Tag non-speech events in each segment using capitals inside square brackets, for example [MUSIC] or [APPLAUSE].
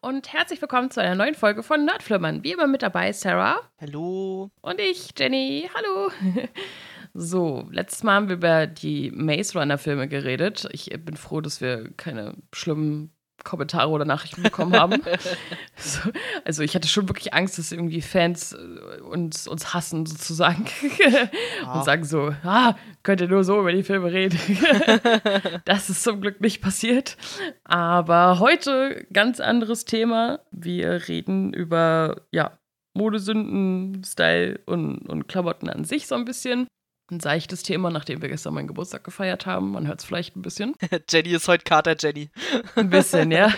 und herzlich willkommen zu einer neuen Folge von Nerdflimmern. Wie immer mit dabei Sarah. Hallo. Und ich, Jenny. Hallo. [LAUGHS] So, letztes Mal haben wir über die Maze Runner Filme geredet. Ich bin froh, dass wir keine schlimmen Kommentare oder Nachrichten bekommen haben. [LAUGHS] so, also ich hatte schon wirklich Angst, dass irgendwie Fans äh, uns, uns hassen sozusagen [LAUGHS] und sagen so, ah, könnt ihr nur so über die Filme reden. [LAUGHS] das ist zum Glück nicht passiert. Aber heute ganz anderes Thema. Wir reden über, ja, Modesünden, Style und, und Klamotten an sich so ein bisschen ein seichtes Thema, nachdem wir gestern meinen Geburtstag gefeiert haben. Man hört es vielleicht ein bisschen. [LAUGHS] Jenny ist heute Kater Jenny. ein bisschen, ja.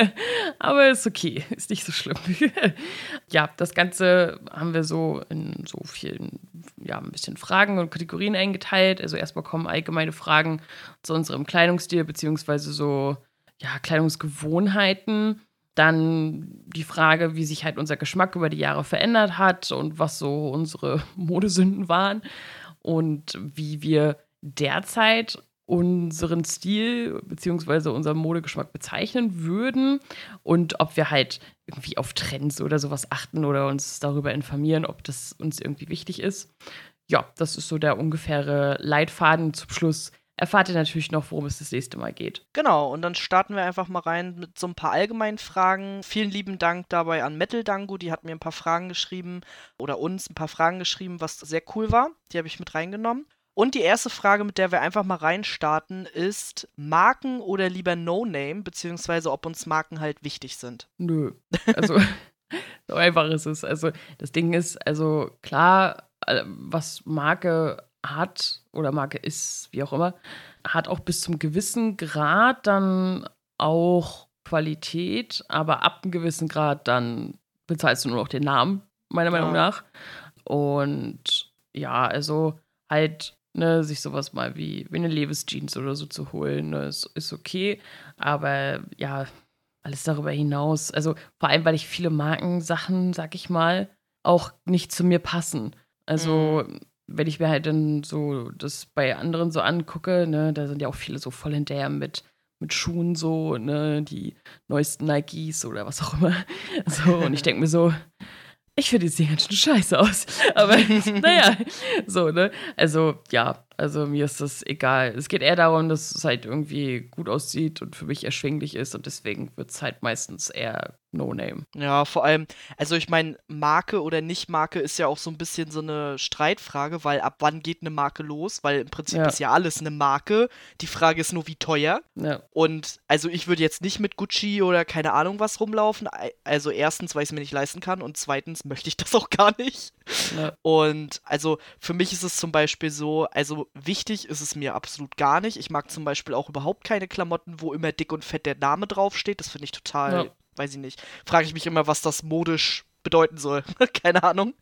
[LAUGHS] Aber ist okay, ist nicht so schlimm. [LAUGHS] ja, das Ganze haben wir so in so vielen, ja, ein bisschen Fragen und Kategorien eingeteilt. Also erstmal kommen allgemeine Fragen zu unserem Kleidungsstil, beziehungsweise so, ja, Kleidungsgewohnheiten. Dann die Frage, wie sich halt unser Geschmack über die Jahre verändert hat und was so unsere Modesünden waren und wie wir derzeit unseren Stil bzw. unseren Modegeschmack bezeichnen würden und ob wir halt irgendwie auf Trends oder sowas achten oder uns darüber informieren, ob das uns irgendwie wichtig ist. Ja, das ist so der ungefähre Leitfaden. Zum Schluss erfahrt ihr natürlich noch, worum es das nächste Mal geht. Genau, und dann starten wir einfach mal rein mit so ein paar allgemeinen Fragen. Vielen lieben Dank dabei an Metal Dango, die hat mir ein paar Fragen geschrieben oder uns ein paar Fragen geschrieben, was sehr cool war. Die habe ich mit reingenommen. Und die erste Frage, mit der wir einfach mal reinstarten, ist Marken oder lieber No-Name, beziehungsweise ob uns Marken halt wichtig sind. Nö. Also, [LAUGHS] so einfach ist es. Also, das Ding ist, also klar, äh, was Marke hat oder Marke ist, wie auch immer, hat auch bis zum gewissen Grad dann auch Qualität, aber ab einem gewissen Grad dann bezahlst du nur noch den Namen, meiner Meinung ja. nach. Und ja, also halt, ne, sich sowas mal wie, wie eine Levis Jeans oder so zu holen, ne, ist, ist okay. Aber ja, alles darüber hinaus, also vor allem, weil ich viele Markensachen, sag ich mal, auch nicht zu mir passen. Also, mhm wenn ich mir halt dann so das bei anderen so angucke, ne, da sind ja auch viele so voll hinterher mit, mit Schuhen so, ne, die neuesten Nikes oder was auch immer. [LAUGHS] So, und ich denke mir so, ich finde, die sehen ganz schön scheiße aus. [LAUGHS] Aber [LAUGHS] naja, so, ne? Also, ja, also mir ist das egal. Es geht eher darum, dass es halt irgendwie gut aussieht und für mich erschwinglich ist und deswegen wird es halt meistens eher No-Name. Ja, vor allem, also ich meine, Marke oder Nicht-Marke ist ja auch so ein bisschen so eine Streitfrage, weil ab wann geht eine Marke los? Weil im Prinzip ja. ist ja alles eine Marke. Die Frage ist nur, wie teuer. Ja. Und also ich würde jetzt nicht mit Gucci oder keine Ahnung was rumlaufen. Also erstens, weil ich es mir nicht leisten kann und zweitens möchte ich [LAUGHS] das auch gar nicht. Ja. Und also für mich ist es zum Beispiel so, also wichtig ist es mir absolut gar nicht. Ich mag zum Beispiel auch überhaupt keine Klamotten, wo immer dick und fett der Name draufsteht. Das finde ich total weiß ich nicht. Frage ich mich immer, was das modisch bedeuten soll. [LAUGHS] Keine Ahnung.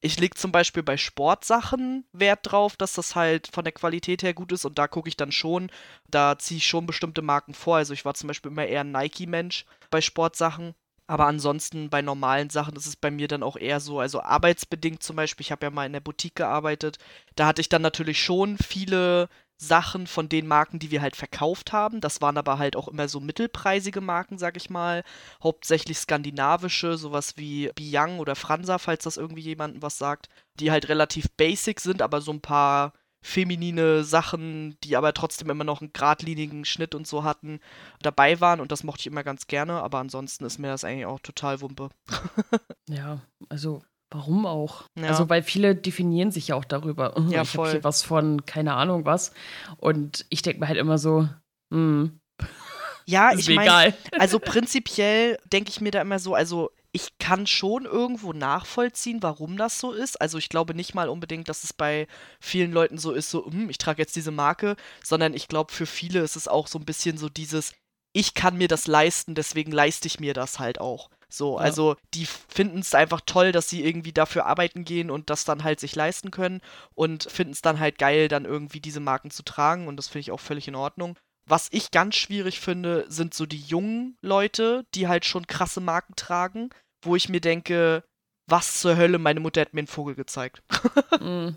Ich lege zum Beispiel bei Sportsachen Wert drauf, dass das halt von der Qualität her gut ist und da gucke ich dann schon, da ziehe ich schon bestimmte Marken vor. Also ich war zum Beispiel immer eher ein Nike-Mensch bei Sportsachen. Aber ansonsten bei normalen Sachen ist es bei mir dann auch eher so, also arbeitsbedingt zum Beispiel, ich habe ja mal in der Boutique gearbeitet, da hatte ich dann natürlich schon viele Sachen von den Marken, die wir halt verkauft haben. Das waren aber halt auch immer so mittelpreisige Marken, sag ich mal. Hauptsächlich skandinavische, sowas wie Biang oder Fransa, falls das irgendwie jemandem was sagt. Die halt relativ basic sind, aber so ein paar feminine Sachen, die aber trotzdem immer noch einen geradlinigen Schnitt und so hatten, dabei waren. Und das mochte ich immer ganz gerne. Aber ansonsten ist mir das eigentlich auch total Wumpe. [LAUGHS] ja, also Warum auch? Ja. Also, weil viele definieren sich ja auch darüber. Ja, ich habe hier was von keine Ahnung was. Und ich denke mir halt immer so, hm. Ja, ich meine, also [LAUGHS] prinzipiell denke ich mir da immer so, also ich kann schon irgendwo nachvollziehen, warum das so ist. Also ich glaube nicht mal unbedingt, dass es bei vielen Leuten so ist, so, hm, ich trage jetzt diese Marke, sondern ich glaube, für viele ist es auch so ein bisschen so dieses, ich kann mir das leisten, deswegen leiste ich mir das halt auch. So, ja. also die finden es einfach toll, dass sie irgendwie dafür arbeiten gehen und das dann halt sich leisten können und finden es dann halt geil, dann irgendwie diese Marken zu tragen und das finde ich auch völlig in Ordnung. Was ich ganz schwierig finde, sind so die jungen Leute, die halt schon krasse Marken tragen, wo ich mir denke, was zur Hölle, meine Mutter hat mir einen Vogel gezeigt. [LAUGHS] mm.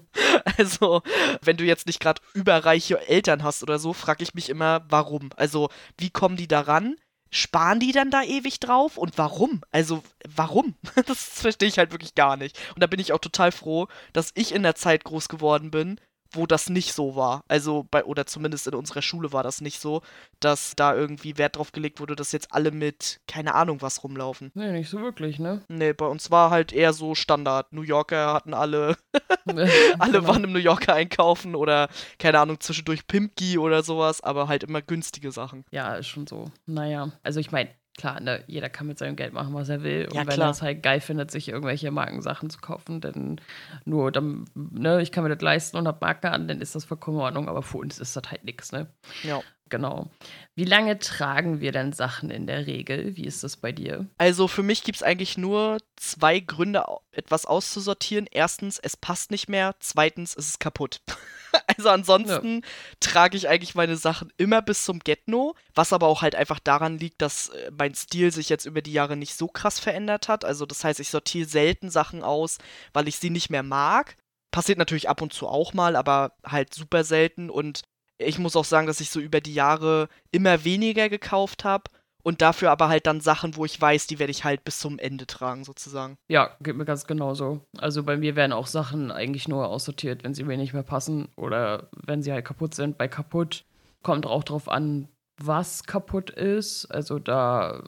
Also, wenn du jetzt nicht gerade überreiche Eltern hast oder so, frage ich mich immer, warum? Also, wie kommen die daran? Sparen die dann da ewig drauf? Und warum? Also, warum? [LAUGHS] Das verstehe ich halt wirklich gar nicht. Und da bin ich auch total froh, dass ich in der Zeit groß geworden bin, wo das nicht so war. Also bei, oder zumindest in unserer Schule war das nicht so, dass da irgendwie Wert drauf gelegt wurde, dass jetzt alle mit, keine Ahnung, was rumlaufen. Nee, nicht so wirklich, ne? Nee, bei uns war halt eher so Standard. New Yorker hatten alle, [LAUGHS] [LAUGHS] alle genau. waren im New Yorker einkaufen oder, keine Ahnung, zwischendurch Pimpki oder sowas, aber halt immer günstige Sachen. Ja, ist schon so. Naja, also ich meine, klar, ne, jeder kann mit seinem Geld machen, was er will. Und ja, wenn er es halt geil findet, sich irgendwelche Markensachen zu kaufen, dann nur, dann, ne, ich kann mir das leisten und habe Marken an, dann ist das vollkommen in Ordnung, aber für uns ist das halt nichts, ne? Ja. Genau. Wie lange tragen wir denn Sachen in der Regel? Wie ist das bei dir? Also für mich gibt es eigentlich nur zwei Gründe, etwas auszusortieren. Erstens, es passt nicht mehr. Zweitens, es ist kaputt. [LAUGHS] also ansonsten ja. trage ich eigentlich meine Sachen immer bis zum Getno, was aber auch halt einfach daran liegt, dass äh, mein Stil sich jetzt über die Jahre nicht so krass verändert hat. Also das heißt, ich sortiere selten Sachen aus, weil ich sie nicht mehr mag. Passiert natürlich ab und zu auch mal, aber halt super selten und ich muss auch sagen, dass ich so über die Jahre immer weniger gekauft habe und dafür aber halt dann Sachen, wo ich weiß, die werde ich halt bis zum Ende tragen, sozusagen. Ja, geht mir ganz genauso. Also bei mir werden auch Sachen eigentlich nur aussortiert, wenn sie mir nicht mehr passen oder wenn sie halt kaputt sind. Bei kaputt kommt auch drauf an, was kaputt ist. Also da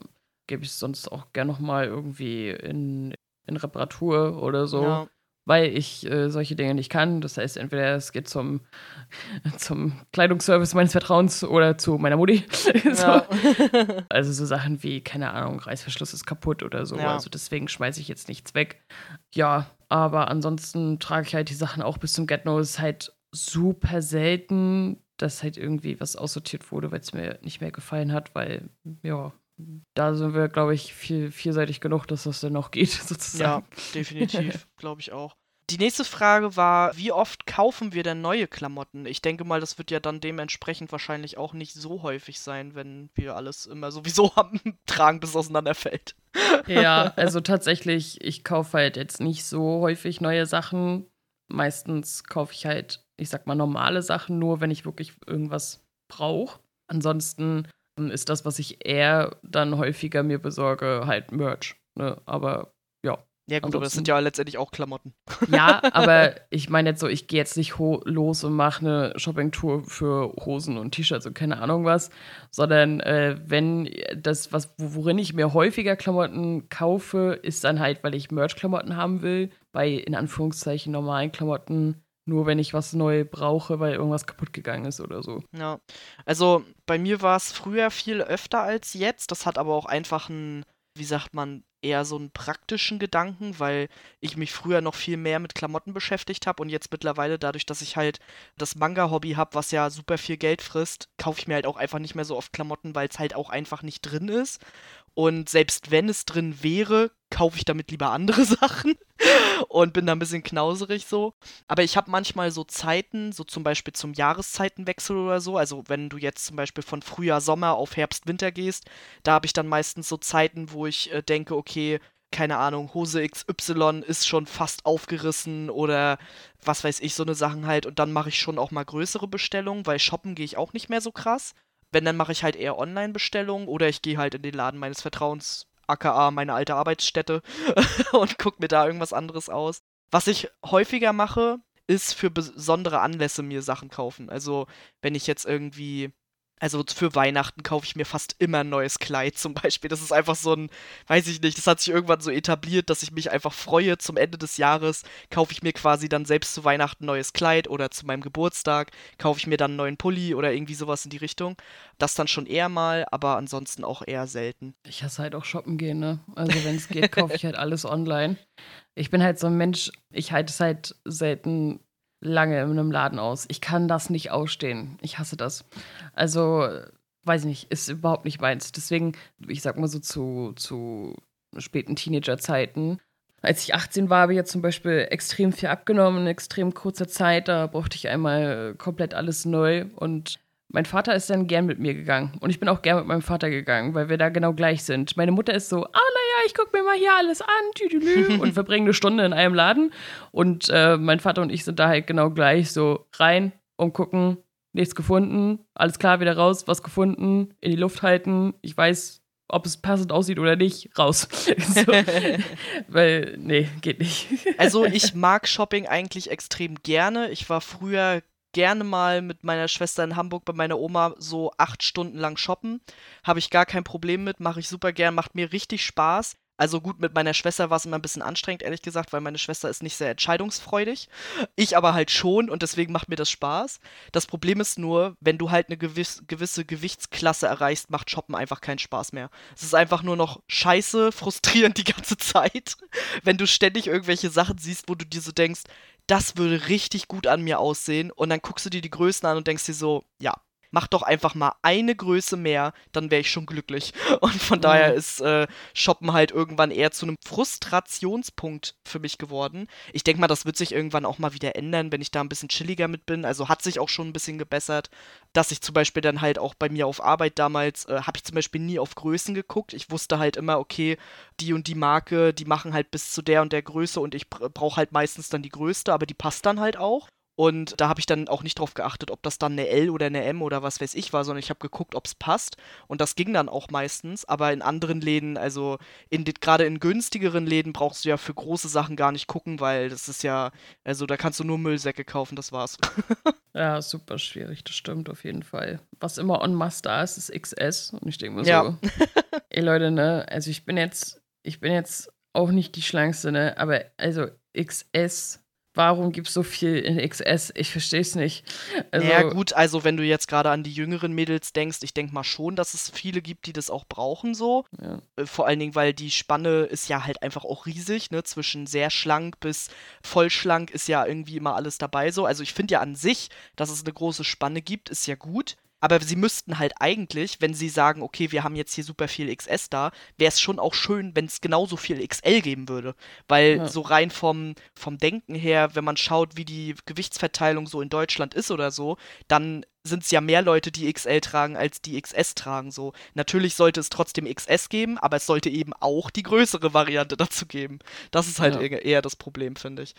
gebe ich es sonst auch gerne nochmal irgendwie in, in Reparatur oder so. Ja weil ich äh, solche Dinge nicht kann. Das heißt, entweder es geht zum, [LAUGHS] zum Kleidungsservice meines Vertrauens oder zu meiner Mutti. [LAUGHS] so. [LAUGHS] also so Sachen wie, keine Ahnung, Reißverschluss ist kaputt oder so. Ja. Also deswegen schmeiße ich jetzt nichts weg. Ja, aber ansonsten trage ich halt die Sachen auch bis zum Get-No. Es ist halt super selten, dass halt irgendwie was aussortiert wurde, weil es mir nicht mehr gefallen hat, weil, ja, da sind wir, glaube ich, viel, vielseitig genug, dass das dann noch geht, [LAUGHS] sozusagen. Ja, definitiv, [LAUGHS] glaube ich auch. Die nächste Frage war, wie oft kaufen wir denn neue Klamotten? Ich denke mal, das wird ja dann dementsprechend wahrscheinlich auch nicht so häufig sein, wenn wir alles immer sowieso [LAUGHS] haben, tragen, bis auseinanderfällt. Ja, also tatsächlich, ich kaufe halt jetzt nicht so häufig neue Sachen. Meistens kaufe ich halt, ich sag mal, normale Sachen nur, wenn ich wirklich irgendwas brauche. Ansonsten ist das, was ich eher dann häufiger mir besorge, halt Merch. Ne? Aber ja. Ja, gut, aber das sind ja letztendlich auch Klamotten. Ja, [LAUGHS] aber ich meine jetzt so, ich gehe jetzt nicht los und mache eine Shoppingtour für Hosen und T-Shirts und keine Ahnung was, sondern äh, wenn das, was, worin ich mir häufiger Klamotten kaufe, ist dann halt, weil ich Merch-Klamotten haben will. Bei in Anführungszeichen normalen Klamotten nur wenn ich was neu brauche, weil irgendwas kaputt gegangen ist oder so. Ja. Also bei mir war es früher viel öfter als jetzt. Das hat aber auch einfach einen, wie sagt man, eher so einen praktischen Gedanken, weil ich mich früher noch viel mehr mit Klamotten beschäftigt habe und jetzt mittlerweile dadurch, dass ich halt das Manga-Hobby habe, was ja super viel Geld frisst, kaufe ich mir halt auch einfach nicht mehr so oft Klamotten, weil es halt auch einfach nicht drin ist. Und selbst wenn es drin wäre, kaufe ich damit lieber andere [LAUGHS] Sachen und bin da ein bisschen knauserig so. Aber ich habe manchmal so Zeiten, so zum Beispiel zum Jahreszeitenwechsel oder so. Also wenn du jetzt zum Beispiel von Frühjahr, Sommer auf Herbst, Winter gehst, da habe ich dann meistens so Zeiten, wo ich äh, denke, okay, keine Ahnung, Hose XY ist schon fast aufgerissen oder was weiß ich, so eine Sachen halt. Und dann mache ich schon auch mal größere Bestellungen, weil shoppen gehe ich auch nicht mehr so krass. Wenn, dann mache ich halt eher Online-Bestellungen oder ich gehe halt in den Laden meines Vertrauens aka meine alte Arbeitsstätte, [LAUGHS] und gucke mir da irgendwas anderes aus. Was ich häufiger mache, ist für besondere Anlässe mir Sachen kaufen. Also, wenn ich jetzt irgendwie also für Weihnachten kaufe ich mir fast immer ein neues Kleid zum Beispiel. Das ist einfach so ein, weiß ich nicht, das hat sich irgendwann so etabliert, dass ich mich einfach freue. Zum Ende des Jahres kaufe ich mir quasi dann selbst zu Weihnachten ein neues Kleid oder zu meinem Geburtstag kaufe ich mir dann einen neuen Pulli oder irgendwie sowas in die Richtung. Das dann schon eher mal, aber ansonsten auch eher selten. Ich hasse halt auch shoppen gehen, ne? Also wenn es geht, kaufe ich halt [LAUGHS] alles online. Ich bin halt so ein Mensch, ich halte es halt selten lange in einem Laden aus. Ich kann das nicht ausstehen. Ich hasse das. Also, weiß ich nicht, ist überhaupt nicht meins. Deswegen, ich sag mal so zu, zu späten Teenagerzeiten. Als ich 18 war, habe ich ja zum Beispiel extrem viel abgenommen in extrem kurzer Zeit. Da brauchte ich einmal komplett alles neu und mein Vater ist dann gern mit mir gegangen und ich bin auch gern mit meinem Vater gegangen, weil wir da genau gleich sind. Meine Mutter ist so, ah, naja, ich gucke mir mal hier alles an, tüdelü, [LAUGHS] und verbringen eine Stunde in einem Laden. Und äh, mein Vater und ich sind da halt genau gleich so rein und gucken, nichts gefunden, alles klar, wieder raus, was gefunden, in die Luft halten. Ich weiß, ob es passend aussieht oder nicht, raus. [LAUGHS] so. [LAUGHS] Weil, nee, geht nicht. also ich mag Shopping eigentlich extrem gerne. Ich war früher gerne mal mit meiner Schwester in Hamburg bei meiner Oma so acht Stunden lang shoppen. Habe ich gar kein Problem mit, mache ich super gern, macht mir richtig Spaß. Also gut, mit meiner Schwester war es immer ein bisschen anstrengend, ehrlich gesagt, weil meine Schwester ist nicht sehr entscheidungsfreudig. Ich aber halt schon und deswegen macht mir das Spaß. Das Problem ist nur, wenn du halt eine gewiss, gewisse Gewichtsklasse erreichst, macht Shoppen einfach keinen Spaß mehr. Es ist einfach nur noch scheiße, frustrierend die ganze [LAUGHS] Zeit, wenn du ständig irgendwelche Sachen siehst, wo du dir so denkst, das würde richtig gut an mir aussehen. Und dann guckst du dir die Größen an und denkst dir so, ja, mach doch einfach mal eine Größe mehr, dann wäre ich schon glücklich. [LAUGHS] Und von mhm. daher ist äh, Shoppen halt irgendwann eher zu einem Frustrationspunkt für mich geworden. Ich denke mal, das wird sich irgendwann auch mal wieder ändern, wenn ich da ein bisschen chilliger mit bin. Also hat sich auch schon ein bisschen gebessert, dass ich zum Beispiel dann halt auch bei mir auf Arbeit damals, äh, habe ich zum Beispiel nie auf Größen geguckt. Ich wusste halt immer, okay, die und die Marke, die machen halt bis zu der und der Größe und ich brauche halt meistens dann die größte, aber die passt dann halt auch. Und da habe ich dann auch nicht drauf geachtet, ob das dann eine L oder eine M oder was weiß ich war, sondern ich habe geguckt, ob es passt. Und das ging dann auch meistens. Aber in anderen Läden, also gerade in günstigeren Läden, brauchst du ja für große Sachen gar nicht gucken, weil das ist ja, also da kannst du nur Müllsäcke kaufen, das war's. [LAUGHS] ja, super schwierig, das stimmt auf jeden Fall. Was immer on must da ist, ist XS. Und ich denke mir so, ja. ey Leute, ne, also ich bin jetzt, ich bin jetzt auch nicht die Schlankste, ne, aber also XS warum gibt es so viel in XS? Ich verstehe es nicht. Also, ja, gut, also wenn du jetzt gerade an die jüngeren Mädels denkst, ich denke mal schon, dass es viele gibt, die das auch brauchen so. Ja. Äh, vor allen Dingen, weil die Spanne ist ja halt einfach auch riesig, ne? Zwischen sehr schlank bis voll schlank ist ja irgendwie immer alles dabei so. Also ich finde ja an sich, dass es eine große Spanne gibt, ist ja gut. Aber sie müssten halt eigentlich, wenn sie sagen, okay, wir haben jetzt hier super viel XS da, wäre es schon auch schön, wenn es genauso viel XL geben würde. Weil ja. so rein vom, vom Denken her, wenn man schaut, wie die Gewichtsverteilung so in Deutschland ist oder so, dann sind es ja mehr Leute, die XL tragen, als die XS tragen. So. Natürlich sollte es trotzdem XS geben, aber es sollte eben auch die größere Variante [LAUGHS] dazu geben. Das ist halt ja. eher das Problem, finde ich.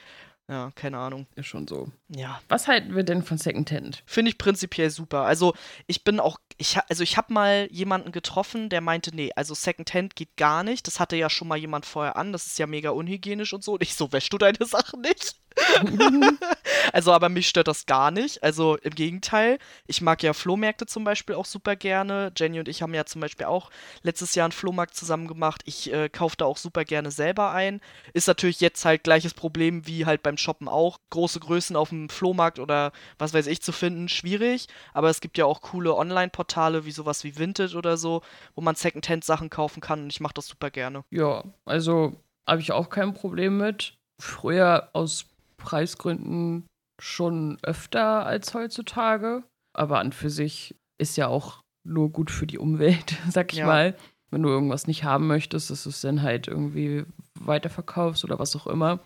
Ja, keine Ahnung. Ist schon so. Ja. Was halten wir denn von Secondhand? Finde ich prinzipiell super. Also, ich bin auch, ich, also ich habe mal jemanden getroffen, der meinte, nee, also Secondhand geht gar nicht. Das hatte ja schon mal jemand vorher an. Das ist ja mega unhygienisch und so. Und ich so, wäschst du deine Sachen nicht? [LAUGHS] also, aber mich stört das gar nicht. Also im Gegenteil. Ich mag ja Flohmärkte zum Beispiel auch super gerne. Jenny und ich haben ja zum Beispiel auch letztes Jahr einen Flohmarkt zusammen gemacht. Ich äh, kaufe da auch super gerne selber ein. Ist natürlich jetzt halt gleiches Problem wie halt beim Shoppen auch. Große Größen auf dem Flohmarkt oder was weiß ich zu finden, schwierig. Aber es gibt ja auch coole Online-Portale wie sowas wie Vinted oder so, wo man Secondhand-Sachen kaufen kann und ich mache das super gerne. Ja, also habe ich auch kein Problem mit. Früher aus Preisgründen schon öfter als heutzutage. Aber an für sich ist ja auch nur gut für die Umwelt, [LAUGHS] sag ich ja. mal. Wenn du irgendwas nicht haben möchtest, dass du es dann halt irgendwie weiterverkaufst oder was auch immer.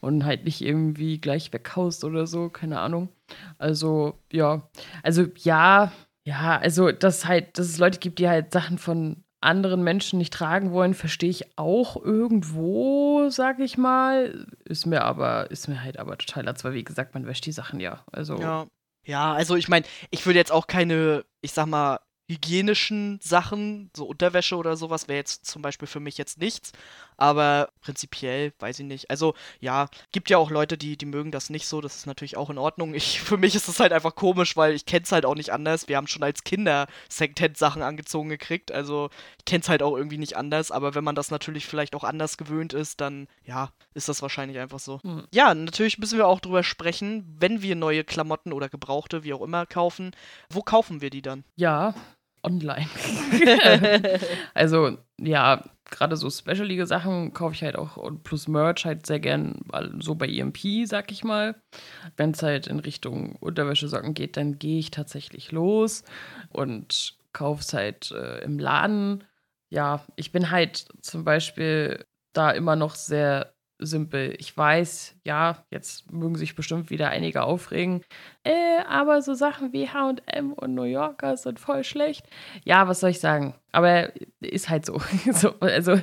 Und halt nicht irgendwie gleich weghaust oder so, keine Ahnung. Also, ja. Also, ja, ja, also, dass halt, dass es Leute gibt, die halt Sachen von anderen Menschen nicht tragen wollen, verstehe ich auch irgendwo, sag ich mal. Ist mir aber, ist mir halt aber total als, weil wie gesagt, man wäscht die Sachen ja. Also. Ja. Ja, also ich meine, ich würde jetzt auch keine, ich sag mal, hygienischen Sachen, so Unterwäsche oder sowas, wäre jetzt zum Beispiel für mich jetzt nichts. Aber prinzipiell, weiß ich nicht. Also, ja, gibt ja auch Leute, die, die mögen das nicht so. Das ist natürlich auch in Ordnung. Ich, [LAUGHS] für mich ist es halt einfach komisch, weil ich kenne es halt auch nicht anders. Wir haben schon als Kinder Secondhand-Sachen angezogen gekriegt. Also, ich kenne es halt auch irgendwie nicht anders. Aber wenn man das natürlich vielleicht auch anders gewöhnt ist, dann, ja, ist das wahrscheinlich einfach so. Mhm. Ja, natürlich müssen wir auch drüber sprechen, wenn wir neue Klamotten oder Gebrauchte, wie auch immer, kaufen. Wo kaufen wir die dann? Ja, online. [LAUGHS] [LAUGHS] also, ja, gerade so specialige Sachen kaufe ich halt auch plus Merch halt sehr gern so bei EMP, sag ich mal. Wenn es halt in Richtung Unterwäschesocken geht, dann gehe ich tatsächlich los und kaufe es halt äh, im Laden. Ja, ich bin halt zum Beispiel da immer noch sehr simpel. Ich weiß, ja, jetzt mögen sich bestimmt wieder einige aufregen, äh, aber so Sachen wie HM und New Yorker sind voll schlecht. Ja, was soll ich sagen? Aber ist halt so. [LAUGHS] so also,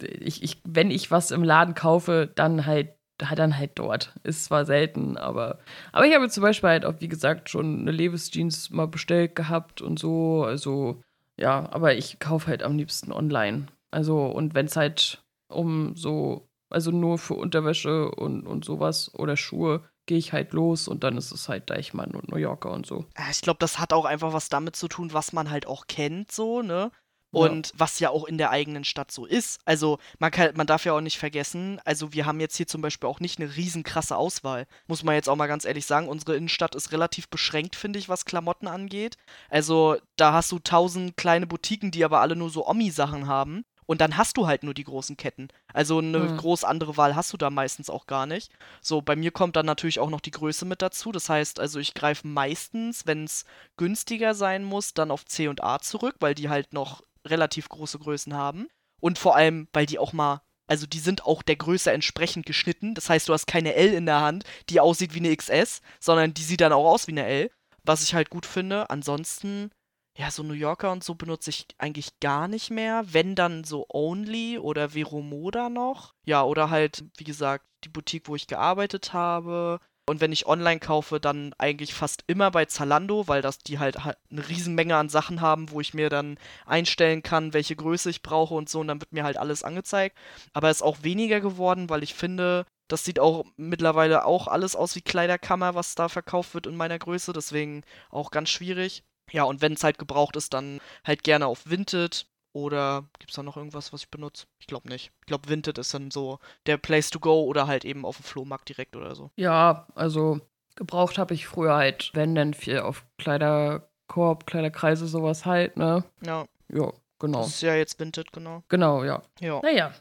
ich, ich, wenn ich was im Laden kaufe, dann halt dann halt dort. Ist zwar selten, aber. Aber ich habe zum Beispiel halt auch, wie gesagt, schon eine Levis Jeans mal bestellt gehabt und so. Also Ja, aber ich kaufe halt am liebsten online. Also, und wenn es halt um so, also nur für Unterwäsche und, und sowas oder Schuhe, gehe ich halt los und dann ist es halt Deichmann und New Yorker und so. Ich glaube, das hat auch einfach was damit zu tun, was man halt auch kennt, so, ne? Und ja. was ja auch in der eigenen Stadt so ist. Also man, kann, man darf ja auch nicht vergessen, also wir haben jetzt hier zum Beispiel auch nicht eine riesen krasse Auswahl. Muss man jetzt auch mal ganz ehrlich sagen. Unsere Innenstadt ist relativ beschränkt, finde ich, was Klamotten angeht. Also da hast du tausend kleine Boutiquen, die aber alle nur so Omi-Sachen haben. Und dann hast du halt nur die großen Ketten. Also eine mhm. groß andere Wahl hast du da meistens auch gar nicht. So, bei mir kommt dann natürlich auch noch die Größe mit dazu. Das heißt, also ich greife meistens, wenn es günstiger sein muss, dann auf C und A zurück, weil die halt noch relativ große Größen haben. Und vor allem, weil die auch mal, also die sind auch der Größe entsprechend geschnitten. Das heißt, du hast keine L in der Hand, die aussieht wie eine XS, sondern die sieht dann auch aus wie eine L. Was ich halt gut finde. Ansonsten, ja, so New Yorker und so benutze ich eigentlich gar nicht mehr. Wenn dann so Only oder Veromoda noch. Ja, oder halt, wie gesagt, die Boutique, wo ich gearbeitet habe. Und wenn ich online kaufe, dann eigentlich fast immer bei Zalando, weil das die halt eine Riesenmenge an Sachen haben, wo ich mir dann einstellen kann, welche Größe ich brauche und so. Und dann wird mir halt alles angezeigt. Aber es ist auch weniger geworden, weil ich finde, das sieht auch mittlerweile auch alles aus wie Kleiderkammer, was da verkauft wird in meiner Größe. Deswegen auch ganz schwierig. Ja, und wenn es halt gebraucht ist, dann halt gerne auf Vinted. Oder gibt es da noch irgendwas, was ich benutze? Ich glaube nicht. Ich glaube, Vinted ist dann so der Place to go oder halt eben auf dem Flohmarkt direkt oder so. Ja, also gebraucht habe ich früher halt, wenn denn viel auf Kleiderkorb, Kleiderkreise, sowas halt, ne? Ja. Ja, genau. Das ist ja jetzt Vinted, genau. Genau, ja. Ja. Naja,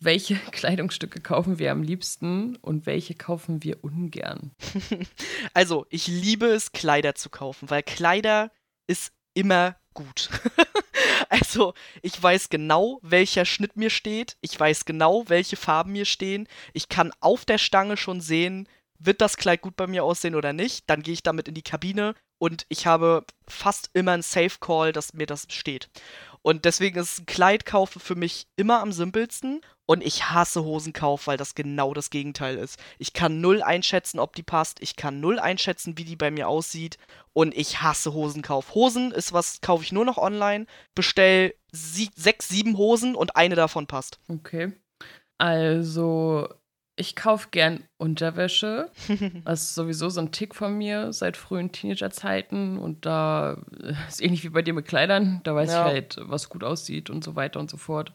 welche [LAUGHS] Kleidungsstücke kaufen wir am liebsten und welche kaufen wir ungern? [LAUGHS] also, ich liebe es, Kleider zu kaufen, weil Kleider ist immer gut. [LAUGHS] also, ich weiß genau, welcher Schnitt mir steht. Ich weiß genau, welche Farben mir stehen. Ich kann auf der Stange schon sehen, wird das Kleid gut bei mir aussehen oder nicht. Dann gehe ich damit in die Kabine und ich habe fast immer einen Safe Call, dass mir das steht. Und deswegen ist ein Kleidkauf für mich immer am simpelsten. Und ich hasse Hosenkauf, weil das genau das Gegenteil ist. Ich kann null einschätzen, ob die passt. Ich kann null einschätzen, wie die bei mir aussieht. Und ich hasse Hosenkauf. Hosen ist was, kaufe ich nur noch online. Bestell sie sechs, sieben Hosen und eine davon passt. Okay. Also, ich kaufe gern Unterwäsche. [LAUGHS] Das ist sowieso so ein Tick von mir seit frühen Teenagerzeiten. Und da äh, ist ähnlich wie bei dir mit Kleidern. Da weiß ja. ich halt, was gut aussieht und so weiter und so fort.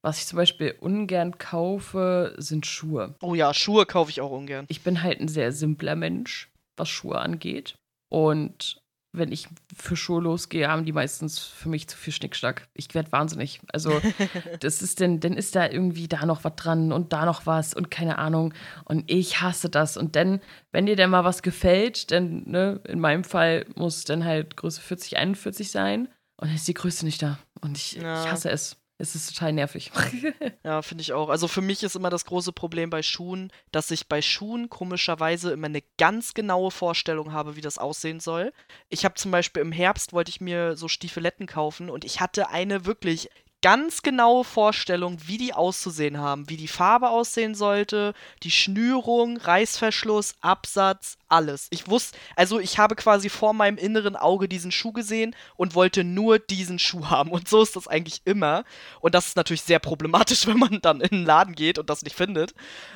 Was ich zum Beispiel ungern kaufe, sind Schuhe. Oh ja, Schuhe kaufe ich auch ungern. Ich bin halt ein sehr simpler Mensch, was Schuhe angeht. Und wenn ich für Schuhe losgehe, haben die meistens für mich zu viel Schnickschnack. Ich werde wahnsinnig. Also, [LAUGHS] das ist denn, dann ist da irgendwie da noch was dran und da noch was und keine Ahnung. Und ich hasse das. Und dann, wenn dir denn mal was gefällt, dann, ne, in meinem Fall muss dann halt Größe 40, 41 sein. Und dann ist die Größe nicht da. Und ich, ja. ich hasse es. Es ist total nervig. [LAUGHS] ja, finde ich auch. Also für mich ist immer das große Problem bei Schuhen, dass ich bei Schuhen komischerweise immer eine ganz genaue Vorstellung habe, wie das aussehen soll. Ich habe zum Beispiel im Herbst wollte ich mir so Stiefeletten kaufen und ich hatte eine wirklich ganz genaue Vorstellung, wie die auszusehen haben, wie die Farbe aussehen sollte, die Schnürung, Reißverschluss, Absatz, alles. Ich wusste, also ich habe quasi vor meinem inneren Auge diesen Schuh gesehen und wollte nur diesen Schuh haben. Und so ist das eigentlich immer. Und das ist natürlich sehr problematisch, [LAUGHS] wenn man dann in den Laden geht und das nicht findet.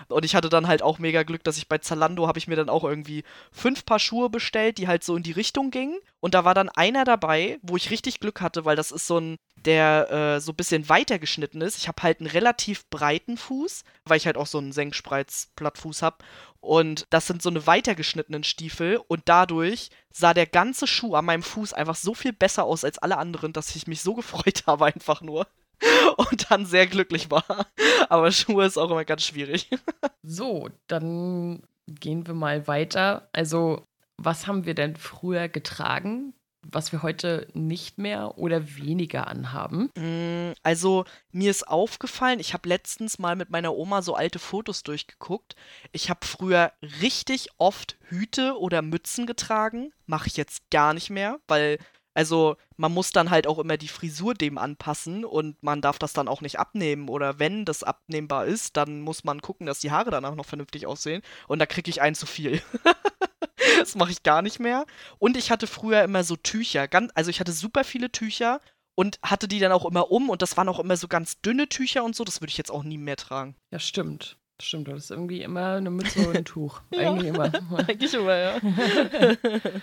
Und ich hatte dann halt auch mega Glück, dass ich bei Zalando habe ich mir dann auch irgendwie fünf Paar Schuhe bestellt, die halt so in die Richtung gingen. Und da war dann einer dabei, wo ich richtig Glück hatte, weil das ist so ein, der äh, so ein bisschen weiter geschnitten ist. Ich habe halt einen relativ breiten Fuß, weil ich halt auch so einen Senkspreizplattfuß habe. Und das sind so eine weitergeschnittenen Stiefel und dadurch sah der ganze Schuh an meinem Fuß einfach so viel besser aus als alle anderen, dass ich mich so gefreut [LAUGHS] habe einfach nur und dann sehr glücklich war. Aber Schuhe ist auch immer ganz schwierig. so, dann gehen wir mal weiter. Also, was haben wir denn früher getragen? Was wir heute nicht mehr oder weniger anhaben? Mm, also mir ist aufgefallen, ich habe letztens mal mit meiner Oma so alte Fotos durchgeguckt. Ich habe früher richtig oft Hüte oder Mützen getragen. Mache ich jetzt gar nicht mehr, weil also man muss dann halt auch immer die Frisur dem anpassen und man darf das dann auch nicht abnehmen. Oder wenn das abnehmbar ist, dann muss man gucken, dass die Haare danach noch vernünftig aussehen. Und da kriege ich ein zu viel. [LAUGHS] [LAUGHS] das mache ich gar nicht mehr. Und ich hatte früher immer so Tücher. Ganz, also ich hatte super viele Tücher und hatte die dann auch immer um und das waren auch immer so ganz dünne Tücher und so. Das würde ich jetzt auch nie mehr tragen. Ja, stimmt. Stimmt, das ist irgendwie immer eine Mütze und ein Tuch. [LAUGHS] Eigentlich immer. [LAUGHS] Eigentlich immer, ja.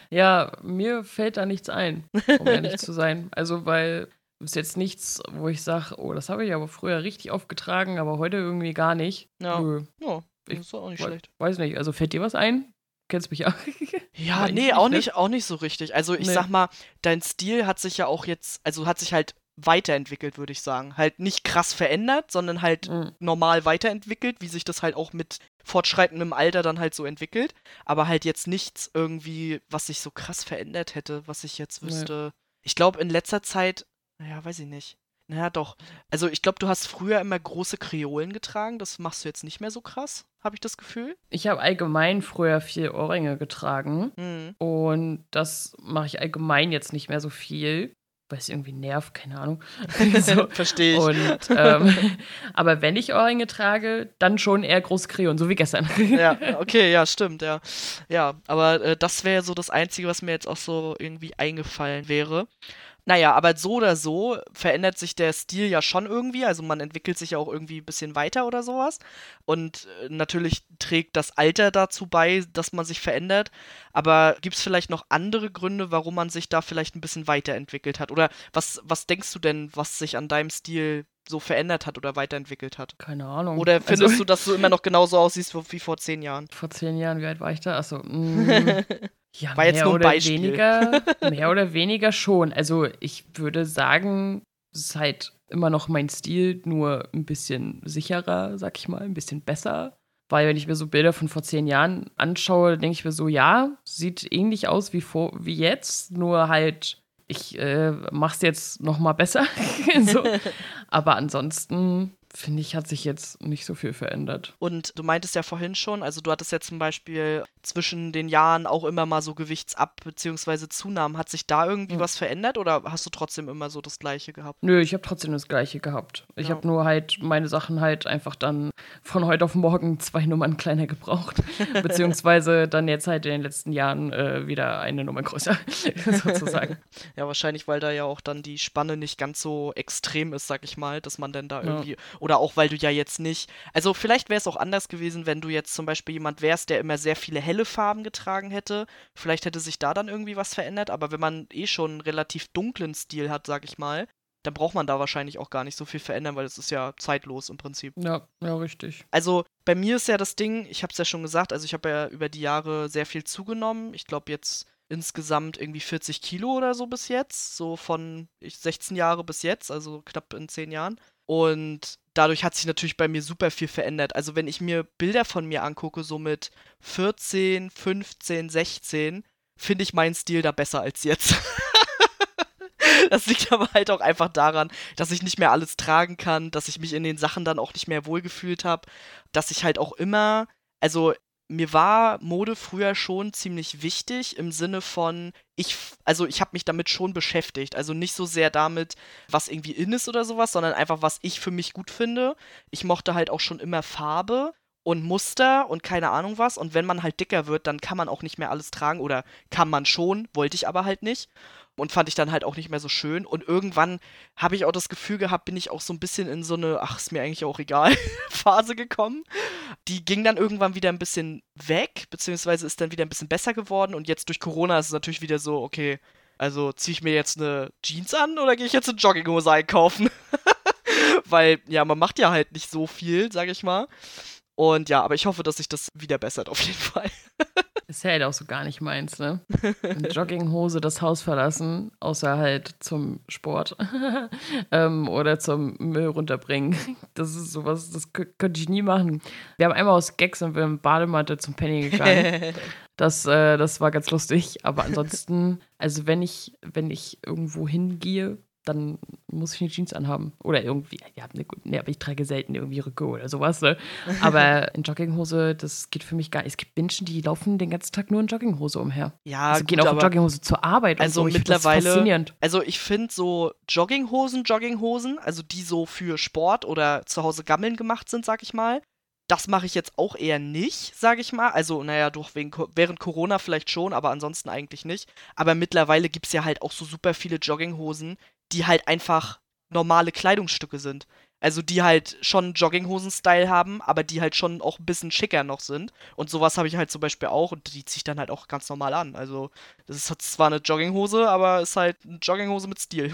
ja, mir fällt da nichts ein, um ehrlich zu sein. Also, weil ist jetzt nichts, wo ich sage, oh, das habe ich aber früher richtig aufgetragen, aber heute irgendwie gar nicht. Ja. Nö. Ja, das ist auch nicht schlecht. Weiß nicht. Also fällt dir was ein? Kennst mich auch. [LAUGHS] ja, nee, nicht, auch ne? nicht, auch nicht so richtig. Also ich nee. sag mal, dein Stil hat sich ja auch jetzt, also hat sich halt weiterentwickelt, würde ich sagen. Halt nicht krass verändert, sondern halt mhm. normal weiterentwickelt, wie sich das halt auch mit fortschreitendem Alter dann halt so entwickelt. Aber halt jetzt nichts irgendwie, was sich so krass verändert hätte, was ich jetzt wüsste. Nee. Ich glaube, in letzter Zeit naja, weiß ich nicht. Naja, doch. Also ich glaube, du hast früher immer große Kreolen getragen. Das machst du jetzt nicht mehr so krass, habe ich das Gefühl. Ich habe allgemein früher viel Ohrringe getragen. Mhm. Und das mache ich allgemein jetzt nicht mehr so viel. Weil es irgendwie nervt, keine Ahnung. [LAUGHS] [LAUGHS] so. Verstehe ich. Und, ähm, [LAUGHS] aber wenn ich Ohrringe trage, dann schon eher große Kreolen, so wie gestern. ja, okay, ja, stimmt, ja. Ja, aber äh, das wäre so das Einzige, was mir jetzt auch so irgendwie eingefallen wäre. Naja, aber so oder so verändert sich der Stil ja schon irgendwie. Also man entwickelt sich ja auch irgendwie ein bisschen weiter oder sowas. Und äh, natürlich trägt das Alter dazu bei, dass man sich verändert. Aber gibt es vielleicht noch andere Gründe, warum man sich da vielleicht ein bisschen weiterentwickelt hat? Oder was, was denkst du denn, was sich an deinem Stil so verändert hat oder weiterentwickelt hat? Keine Ahnung. Oder also findest also, du, dass du immer noch genauso aussiehst wie vor zehn Jahren? Vor zehn Jahren, wie alt war ich da? Achso. Mm, [LAUGHS] ja, War jetzt nur ein Beispiel. Weniger, [LAUGHS] mehr oder weniger schon. Also ich würde sagen, es ist halt immer noch mein Stil, nur ein bisschen sicherer, sag ich mal, ein bisschen besser. Weil wenn ich mir so Bilder von vor zehn Jahren anschaue, denke ich mir so, ja, sieht ähnlich aus wie, vor, wie jetzt, nur halt, ich äh, mach's jetzt noch mal besser. [LAUGHS] so. [LAUGHS] Aber ansonsten finde ich, hat sich jetzt nicht so viel verändert. Und du meintest ja vorhin schon, also du hattest ja zum Beispiel zwischen den Jahren auch immer mal so Gewichtsab- bzw. Zunahmen. Hat sich da irgendwie mhm. was verändert oder hast du trotzdem immer so das Gleiche gehabt? Nö, ich habe trotzdem das Gleiche gehabt. Ich ja. habe nur halt meine Sachen halt einfach dann von heute auf morgen [LAUGHS] zwei Nummern kleiner gebraucht. [LAUGHS] beziehungsweise dann jetzt halt in den letzten Jahren äh, wieder eine Nummer größer, [LAUGHS] sozusagen. Ja, wahrscheinlich, weil da ja auch dann die Spanne nicht ganz so extrem ist, sag ich mal, dass man dann da irgendwie. Oder auch, weil du ja jetzt nicht. Also, vielleicht wäre es auch anders gewesen, wenn du jetzt zum Beispiel jemand wärst, der immer sehr viele helle Farben getragen hätte. Vielleicht hätte sich da dann irgendwie was verändert, aber wenn man eh schon einen relativ dunklen Stil hat, sag ich mal, dann braucht man da wahrscheinlich auch gar nicht so viel verändern, weil es ist ja zeitlos im Prinzip. Ja, ja, richtig. Also bei mir ist ja das Ding, ich habe es ja schon gesagt, also ich habe ja über die Jahre sehr viel zugenommen. Ich glaube jetzt insgesamt irgendwie 40 Kilo oder so bis jetzt, so von 16 Jahre bis jetzt, also knapp in 10 Jahren. Und dadurch hat sich natürlich bei mir super viel verändert. Also wenn ich mir Bilder von mir angucke, so mit 14, 15, 16, finde ich meinen Stil da besser als jetzt. [LAUGHS] das liegt aber halt auch einfach daran, dass ich nicht mehr alles tragen kann, dass ich mich in den Sachen dann auch nicht mehr wohlgefühlt habe, dass ich halt auch immer, also mir war Mode früher schon ziemlich wichtig im Sinne von, ich, also ich habe mich damit schon beschäftigt. Also nicht so sehr damit, was irgendwie in ist oder sowas, sondern einfach, was ich für mich gut finde. Ich mochte halt auch schon immer Farbe und Muster und keine Ahnung was. Und wenn man halt dicker wird, dann kann man auch nicht mehr alles tragen oder kann man schon, wollte ich aber halt nicht und fand ich dann halt auch nicht mehr so schön. Und irgendwann habe ich auch das Gefühl gehabt, bin ich auch so ein bisschen in so eine, ach, ist mir eigentlich auch egal, [LAUGHS] Phase gekommen. Die ging dann irgendwann wieder ein bisschen weg, beziehungsweise ist dann wieder ein bisschen besser geworden. Und jetzt durch Corona ist es natürlich wieder so, okay, also ziehe ich mir jetzt eine Jeans an oder gehe ich jetzt eine Jogginghose einkaufen? [LAUGHS] Weil, ja, man macht ja halt nicht so viel, sag ich mal. Und ja, aber ich hoffe, dass sich das wieder bessert, auf jeden Fall. [LAUGHS] Ist ja halt auch so gar nicht meins, ne? In Jogginghose das Haus verlassen, außer halt zum Sport [LAUGHS] ähm, oder zum Müll runterbringen. Das ist sowas, das könnte ich nie machen. Wir haben einmal aus Gags und wir in Badematte zum Penny gegangen. [LAUGHS] Das, äh, das war ganz lustig. Aber ansonsten, also wenn ich, wenn ich irgendwo hingehe, dann muss ich eine Jeans anhaben. Oder irgendwie, ja, ne, gut, ne, aber ich trage selten irgendwie Rücke oder sowas. Ne? [LAUGHS] Aber in Jogginghose, das geht für mich gar nicht. Es gibt Menschen, die laufen den ganzen Tag nur in Jogginghose umher. Ja, also gut, gehen auch in Jogginghose zur Arbeit. Also so. mittlerweile. faszinierend. Also ich finde so Jogginghosen, Jogginghosen, also die so für Sport oder zu Hause gammeln gemacht sind, sag ich mal. Das mache ich jetzt auch eher nicht, sage ich mal. Also, naja, durch wegen, während Corona vielleicht schon, aber ansonsten eigentlich nicht. Aber mittlerweile gibt es ja halt auch so super viele Jogginghosen, die halt einfach normale Kleidungsstücke sind. Also die halt schon Jogginghosen-Style haben, aber die halt schon auch ein bisschen schicker noch sind. Und sowas habe ich halt zum Beispiel auch und die ziehe ich dann halt auch ganz normal an. Also das ist zwar eine Jogginghose, aber ist halt eine Jogginghose mit Stil.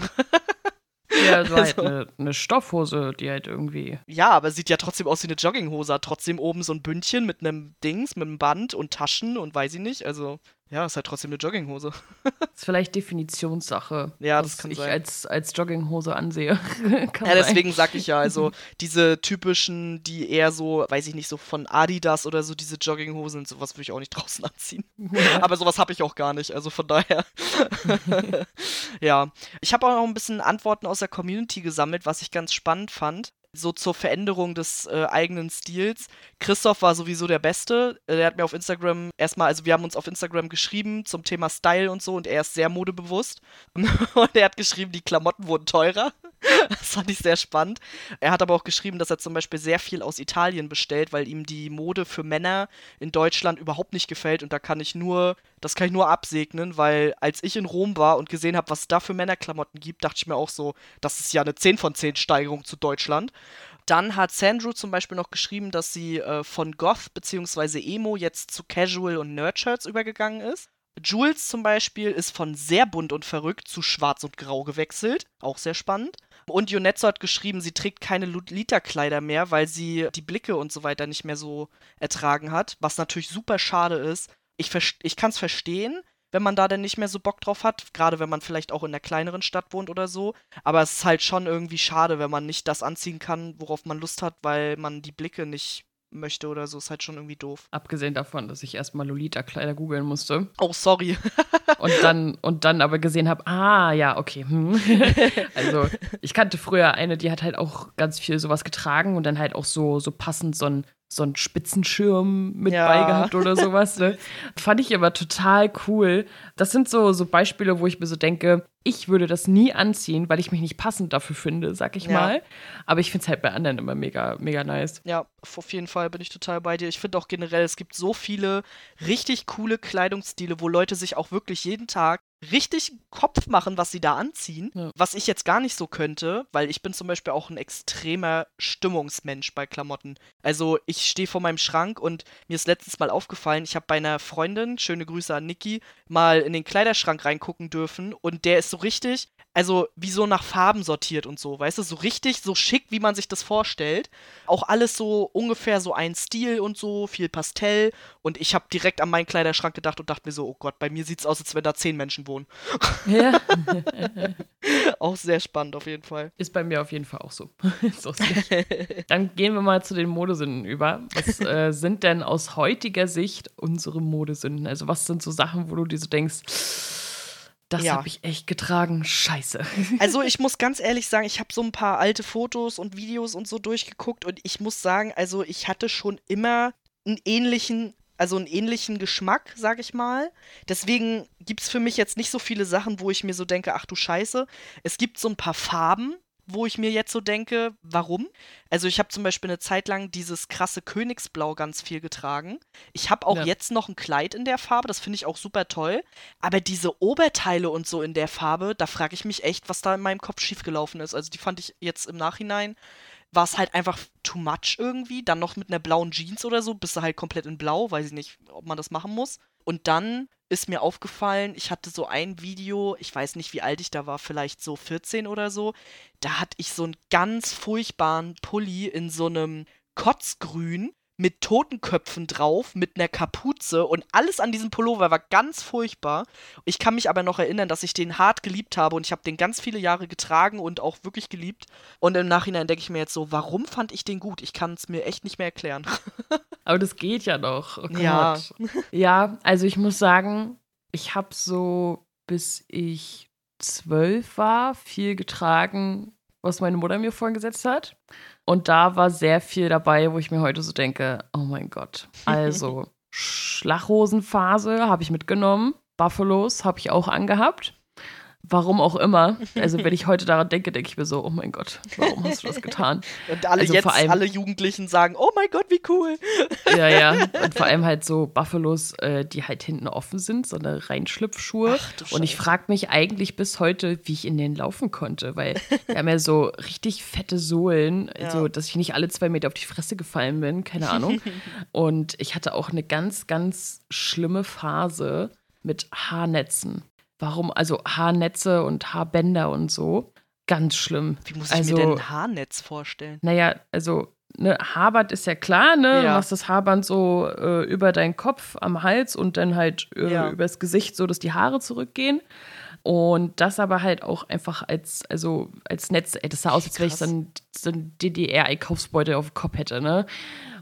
Ja, [LAUGHS] so halt eine, eine, Stoffhose, die halt irgendwie. Ja, aber sieht ja trotzdem aus wie eine Jogginghose. Hat trotzdem oben so ein Bündchen mit einem Dings, mit einem Band und Taschen und weiß ich nicht. Also ja, ist halt trotzdem eine Jogginghose. [LAUGHS] ist vielleicht Definitionssache. Ja, das kann ich sein. als, als Jogginghose ansehe. [LAUGHS] ja, deswegen sag ich ja, also [LAUGHS] diese typischen, die eher so, weiß ich nicht, so von Adidas oder so, diese Jogginghosen, sowas würde ich auch nicht draußen anziehen. Ja. Aber sowas habe ich auch gar nicht, also von daher. ja. Ich habe auch noch ein bisschen Antworten aus der Community gesammelt, was ich ganz spannend fand so zur Veränderung des äh, eigenen Stils. Christoph war sowieso der Beste. Er hat mir auf Instagram erstmal, also wir haben uns auf Instagram geschrieben zum Thema Style und so und er ist sehr modebewusst. [LAUGHS] und er hat geschrieben, die Klamotten wurden teurer. [LAUGHS] das fand ich sehr spannend. Er hat aber auch geschrieben, dass er zum Beispiel sehr viel aus Italien bestellt, weil ihm die Mode für Männer in Deutschland überhaupt nicht gefällt und da kann ich nur, das kann ich nur absegnen, weil als ich in Rom war und gesehen habe, was es da für Männerklamotten gibt, dachte ich mir auch so, das ist ja eine 10 von 10 Steigerung zu Deutschland. Dann hat Sandro zum Beispiel noch geschrieben, dass sie äh, von Goth bzw. Emo jetzt zu Casual und Nerdshirts übergegangen ist. Jules zum Beispiel ist von sehr bunt und verrückt zu schwarz und grau gewechselt. Auch sehr spannend. Und Jonetzo hat geschrieben, sie trägt keine Lolita-Kleider mehr, weil sie die Blicke und so weiter nicht mehr so ertragen hat. Was natürlich super schade ist. Ich, ich kann es verstehen, wenn man da denn nicht mehr so Bock drauf hat, gerade wenn man vielleicht auch in einer kleineren Stadt wohnt oder so. Aber es ist halt schon irgendwie schade, wenn man nicht das anziehen kann, worauf man Lust hat, weil man die Blicke nicht möchte oder so, ist halt schon irgendwie doof. Abgesehen davon, dass ich erstmal Lolita-Kleider googeln musste. Oh, sorry. [LAUGHS] und dann, und dann aber gesehen habe, ah, ja, okay. Hm. [LAUGHS] also, ich kannte früher eine, die hat halt auch ganz viel sowas getragen und dann halt auch so, so passend so ein so einen Spitzenschirm mit ja. bei gehabt oder sowas. Ne? [LAUGHS] Fand ich aber total cool. Das sind so, so Beispiele, wo ich mir so denke, ich würde das nie anziehen, weil ich mich nicht passend dafür finde, sag ich ja. mal. Aber ich finde es halt bei anderen immer mega, mega nice. Ja, auf jeden Fall bin ich total bei dir. Ich finde auch generell, es gibt so viele richtig coole Kleidungsstile, wo Leute sich auch wirklich jeden Tag richtig Kopf machen, was sie da anziehen, ja. was ich jetzt gar nicht so könnte, weil ich bin zum Beispiel auch ein extremer Stimmungsmensch bei Klamotten. Also ich stehe vor meinem Schrank und mir ist letztens mal aufgefallen, ich habe bei einer Freundin, schöne Grüße an Niki, mal in den Kleiderschrank reingucken dürfen und der ist so richtig, also wie so nach Farben sortiert und so, weißt du, so richtig, so schick, wie man sich das vorstellt. Auch alles so ungefähr so ein Stil und so, viel Pastell. Und ich habe direkt an meinen Kleiderschrank gedacht und dachte mir so, oh Gott, bei mir sieht es aus, als wenn da zehn Menschen wohnen. Ja. [LAUGHS] auch sehr spannend auf jeden Fall. Ist bei mir auf jeden Fall auch so. [LAUGHS] so Dann gehen wir mal zu den Modesünden über. Was äh, sind denn aus heutiger Sicht unsere Modesünden? Also was sind so Sachen, wo du dir so denkst, das ja. habe ich echt getragen. Scheiße. [LAUGHS] Also ich muss ganz ehrlich sagen, ich habe so ein paar alte Fotos und Videos und so durchgeguckt und ich muss sagen, also ich hatte schon immer einen ähnlichen, also einen ähnlichen Geschmack, sag ich mal. Deswegen gibt es für mich jetzt nicht so viele Sachen, wo ich mir so denke, ach du Scheiße. Es gibt so ein paar Farben, wo ich mir jetzt so denke, warum? Also ich habe zum Beispiel eine Zeit lang dieses krasse Königsblau ganz viel getragen. Ich habe auch ja. jetzt noch ein Kleid in der Farbe, das finde ich auch super toll. Aber diese Oberteile und so in der Farbe, da frage ich mich echt, was da in meinem Kopf schiefgelaufen ist. Also die fand ich jetzt im Nachhinein war es halt einfach too much irgendwie. Dann noch mit einer blauen Jeans oder so, bist du halt komplett in blau, weiß ich nicht, ob man das machen muss. Und dann ist mir aufgefallen, ich hatte so ein Video, ich weiß nicht, wie alt ich da war, vielleicht so 14 oder so. Da hatte ich so einen ganz furchtbaren Pulli in so einem Kotzgrün mit Totenköpfen drauf, mit einer Kapuze und alles an diesem Pullover war ganz furchtbar. Ich kann mich aber noch erinnern, dass ich den hart geliebt habe und ich habe den ganz viele Jahre getragen und auch wirklich geliebt. Und im Nachhinein denke ich mir jetzt so, warum fand ich den gut? Ich kann es mir echt nicht mehr erklären. [LAUGHS] Aber das geht ja noch. Oh ja. Ja, also ich muss sagen, ich habe so bis ich zwölf war viel getragen, was meine Mutter mir vorgesetzt hat. Und da war sehr viel dabei, wo ich mir heute so denke, oh mein Gott. Also [LAUGHS] Schlachhosenphase habe ich mitgenommen, Buffalos habe ich auch angehabt. Warum auch immer. Also, wenn ich [LAUGHS] heute daran denke, denke ich mir so, oh mein Gott, warum hast du das getan? [LAUGHS] Und alle also jetzt, allem, alle Jugendlichen sagen, oh mein Gott, wie cool. [LAUGHS] Ja, ja. Und vor allem halt so Buffalos, äh, die halt hinten offen sind, so eine Reinschlüpfschuhe. Und ich frage mich eigentlich bis heute, wie ich in denen laufen konnte, weil die haben ja so richtig fette Sohlen, ja. so dass ich nicht alle zwei Meter auf die Fresse gefallen bin, keine Ahnung. und ich hatte auch eine ganz, ganz schlimme Phase mit Haarnetzen. Warum? Also Haarnetze und Haarbänder und so. Ganz schlimm. Wie muss ich also, mir denn ein Haarnetz vorstellen? Naja, also ne, Haarband ist ja klar, ne? Ja. Du machst das Haarband so äh, über deinen Kopf am Hals und dann halt äh, ja. übers Gesicht, so dass die Haare zurückgehen. Und das aber halt auch einfach als, also als Netz, ey, das sah aus, als wenn ich so ein, so ein DDR-Einkaufsbeutel auf dem Kopf hätte, ne?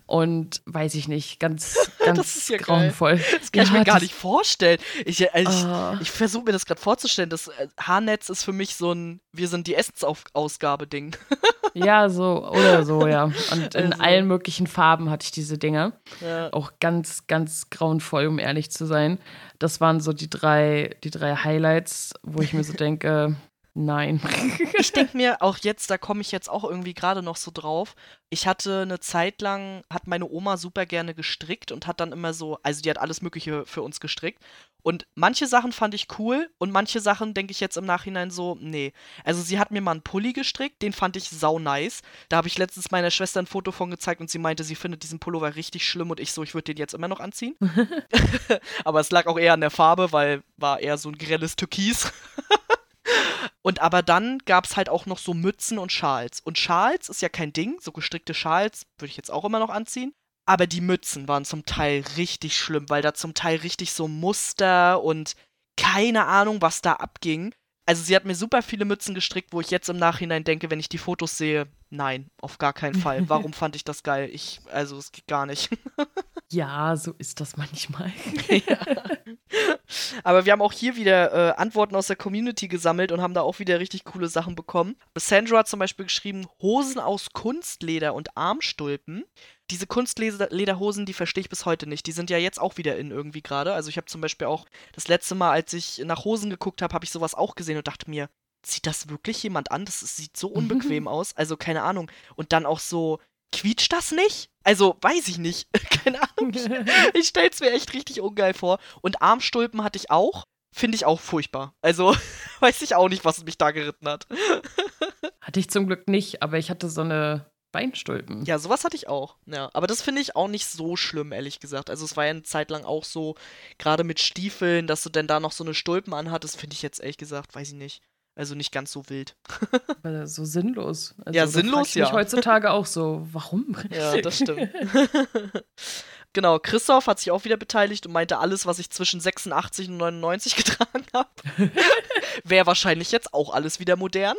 Und weiß ich nicht, ganz, [LAUGHS] ganz ja grauenvoll. Geil. Das kann ja, ich mir gar nicht vorstellen. Ich, also ich, ich versuche mir das gerade vorzustellen. Das äh, Haarnetz ist für mich so ein Wir sind die Essensausgabe-Ding. [LAUGHS] ja, so oder so, ja. Und in also. allen möglichen Farben hatte ich diese Dinge. Ja. Auch ganz, ganz grauenvoll, um ehrlich zu sein. Das waren so die drei, die drei Highlights, wo ich mir so denke, Nein. [LAUGHS] ich denke mir auch jetzt, da komme ich jetzt auch irgendwie gerade noch so drauf. Ich hatte eine Zeit lang, hat meine Oma super gerne gestrickt und hat dann immer so, also die hat alles Mögliche für uns gestrickt. Und manche Sachen fand ich cool und manche Sachen denke ich jetzt im Nachhinein so, nee. Also sie hat mir mal einen Pulli gestrickt, den fand ich sau nice. Da habe ich letztens meiner Schwester ein Foto von gezeigt und sie meinte, sie findet diesen Pullover richtig schlimm und ich so, ich würde den jetzt immer noch anziehen. [LAUGHS] [LAUGHS] Aber es lag auch eher an der Farbe, weil war eher so ein grelles Türkis. Und aber dann gab es halt auch noch so Mützen und Schals. Und Schals ist ja kein Ding, so gestrickte Schals würde ich jetzt auch immer noch anziehen. Aber die Mützen waren zum Teil richtig schlimm, weil da zum Teil richtig so Muster und keine Ahnung, was da abging. Also sie hat mir super viele Mützen gestrickt, wo ich jetzt im Nachhinein denke, wenn ich die Fotos sehe, nein, auf gar keinen Fall. [LAUGHS] Warum fand ich das geil? Ich, also es geht gar nicht. [LAUGHS] ja, so ist das manchmal. [LAUGHS] ja. Aber wir haben auch hier wieder äh, Antworten aus der Community gesammelt und haben da auch wieder richtig coole Sachen bekommen. Sandra hat zum Beispiel geschrieben, Hosen aus Kunstleder und Armstulpen diese Kunstlederhosen, die verstehe ich bis heute nicht. Die sind ja jetzt auch wieder in irgendwie gerade. Also ich habe zum Beispiel auch das letzte Mal, als ich nach Hosen geguckt habe, habe ich sowas auch gesehen und dachte mir, zieht das wirklich jemand an? Das sieht so unbequem [LAUGHS] aus. Also keine Ahnung. Und dann auch so, quietscht das nicht? Also weiß ich nicht. [LAUGHS] keine Ahnung. ich [LAUGHS] stelle es mir echt richtig ungeil vor. Und Armstulpen hatte ich auch. Finde ich auch furchtbar. Also weiß ich auch nicht, was mich da geritten hat. hatte ich zum Glück nicht, aber ich hatte so eine Beinstulpen. Ja, sowas hatte ich auch. Ja, aber das finde ich auch nicht so schlimm, ehrlich gesagt. Also es war ja eine Zeit lang auch so, gerade mit Stiefeln, dass du denn da noch so eine Stulpen anhattest, finde ich jetzt ehrlich gesagt, weiß ich nicht. Also nicht ganz so wild. [LAUGHS] Aber so sinnlos. Also, ja, sinnlos, ja. Ich heutzutage auch so, warum? Ja, das stimmt. [LAUGHS] Genau, Christoph hat sich auch wieder beteiligt und meinte, alles, was ich zwischen 86 und 99 [LAUGHS] getragen habe, wäre wahrscheinlich jetzt auch alles wieder modern.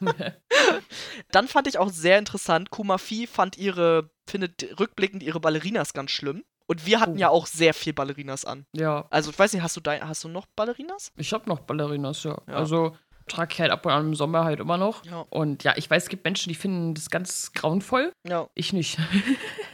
[LAUGHS] Dann fand ich auch sehr interessant, Kumafi fand ihre, findet rückblickend ihre Ballerinas ganz schlimm. Und wir hatten oh. ja auch sehr viel Ballerinas an. Ja. Also ich weiß nicht, hast du dein, hast du noch Ballerinas? Ich habe noch Ballerinas, ja. ja. Also trage ich halt ab und an im Sommer halt immer noch. Ja. Und ja, ich weiß, es gibt Menschen, die finden das ganz grauenvoll. Ja. Ich nicht.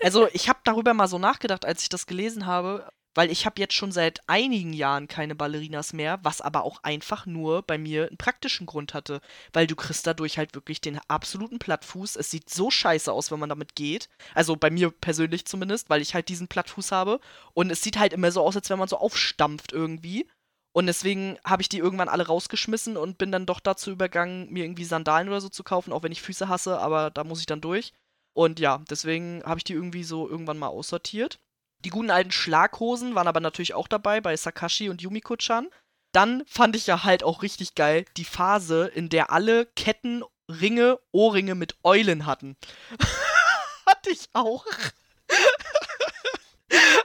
also ich habe darüber mal so nachgedacht, als ich das gelesen habe, weil ich habe jetzt schon seit einigen Jahren keine Ballerinas mehr, was aber auch einfach nur bei mir einen praktischen Grund hatte, weil du kriegst dadurch halt wirklich den absoluten Plattfuß. Es sieht so scheiße aus, wenn man damit geht. Also bei mir persönlich zumindest, weil ich halt diesen Plattfuß habe und es sieht halt immer so aus, als wenn man so aufstampft irgendwie. Und deswegen habe ich die irgendwann alle rausgeschmissen und bin dann doch dazu übergegangen, mir irgendwie Sandalen oder so zu kaufen, auch wenn ich Füße hasse, aber da muss ich dann durch. Und ja, deswegen habe ich die irgendwie so irgendwann mal aussortiert. Die guten alten Schlaghosen waren aber natürlich auch dabei bei Sakashi und Yumiko-chan. Dann fand ich ja halt auch richtig geil die Phase, in der alle Ketten, Ringe, Ohrringe mit Eulen hatten. [LAUGHS] Hatte ich auch. [LAUGHS]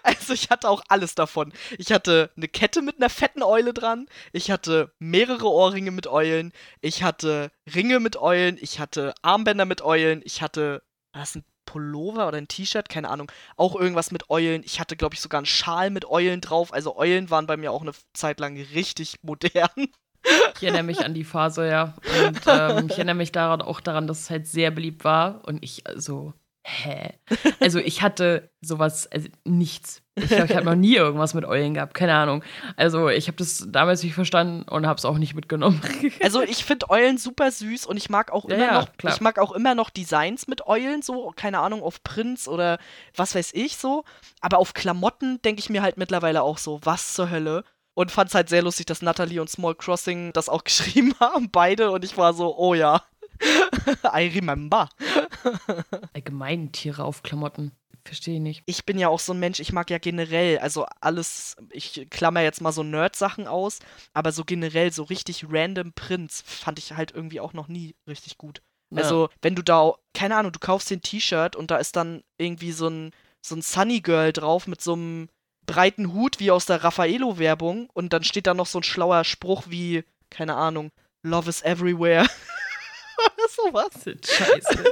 Also ich hatte auch alles davon. Ich hatte eine Kette mit einer fetten Eule dran. Ich hatte mehrere Ohrringe mit Eulen. Ich hatte Ringe mit Eulen. Ich hatte Armbänder mit Eulen. Ich hatte, das ein Pullover oder ein T-Shirt? Keine Ahnung. Auch irgendwas mit Eulen. Ich hatte, glaube ich, sogar einen Schal mit Eulen drauf. Also Eulen waren bei mir auch eine Zeit lang richtig [LAUGHS] modern. Ich erinnere mich an die Phase, ja. Und ähm, ich erinnere mich daran, auch daran, dass es halt sehr beliebt war. Und ich, also, hä? Also ich hatte sowas, also nichts. Ich glaube, ich habe noch nie irgendwas mit Eulen gehabt, keine Ahnung. Also ich habe das damals nicht verstanden und habe es auch nicht mitgenommen. [LAUGHS] Also ich finde Eulen super süß und ich mag auch immer ja, noch, klar. ich mag auch immer noch Designs mit Eulen, so, keine Ahnung, auf Prinz oder was weiß ich so. Aber auf Klamotten denke ich mir halt mittlerweile auch so, was zur Hölle? Und fand es halt sehr lustig, dass Natalie und Small Crossing das auch [LAUGHS] geschrieben haben, beide. Und ich war so, oh ja. [LAUGHS] I remember. Allgemein Tiere auf Klamotten. Verstehe ich nicht. Ich bin ja auch so ein Mensch, ich mag ja generell, also alles, ich klammer jetzt mal so Nerd-Sachen aus, aber so generell so richtig random Prints fand ich halt irgendwie auch noch nie richtig gut. Ja. Also, wenn du da, keine Ahnung, du kaufst den T-Shirt und da ist dann irgendwie so ein, so ein Sunny Girl drauf mit so einem breiten Hut wie aus der Raffaello-Werbung und dann steht da noch so ein schlauer Spruch wie, keine Ahnung, Love is everywhere. [LAUGHS] [LAUGHS] Sowas. Scheiße.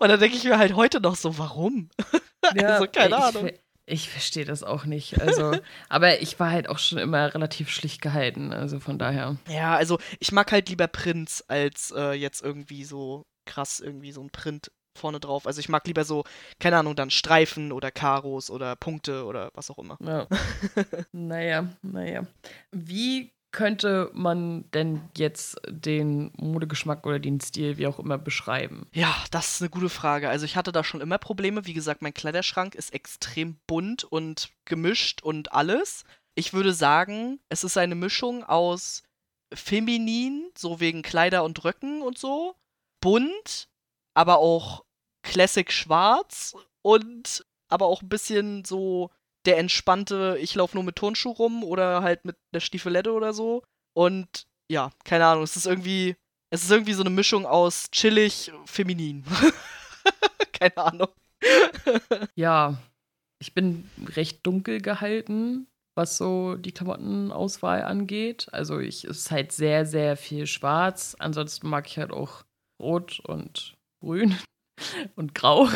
Und dann denke ich mir halt heute noch so, warum? [LAUGHS] Ja, also, keine Ahnung. Ich, ich verstehe das auch nicht. Also, [LAUGHS] aber ich war halt auch schon immer relativ schlicht gehalten. Also von daher. Ja, also ich mag halt lieber Prints als äh, jetzt irgendwie so krass irgendwie so ein Print vorne drauf. Also ich mag lieber so, keine Ahnung, dann Streifen oder Karos oder Punkte oder was auch immer. Ja. naja, naja. Wie könnte man denn jetzt den Modegeschmack oder den Stil, wie auch immer, beschreiben? Ja, das ist eine gute Frage. Also ich hatte da schon immer Probleme. Wie gesagt, mein Kleiderschrank ist extrem bunt und gemischt und alles. Ich würde sagen, es ist eine Mischung aus feminin, so wegen Kleider und Röcken und so, bunt, aber auch Classic schwarz und aber auch ein bisschen so der entspannte, ich laufe nur mit Turnschuh rum oder halt mit der Stiefelette oder so. Und ja, keine Ahnung, es ist irgendwie, es ist irgendwie so eine Mischung aus chillig, feminin. [LAUGHS] keine Ahnung. [LAUGHS] ja, ich bin recht dunkel gehalten, was so die Klamottenauswahl angeht. Also ich ist halt sehr, sehr viel schwarz. Ansonsten mag ich halt auch rot und grün und grau.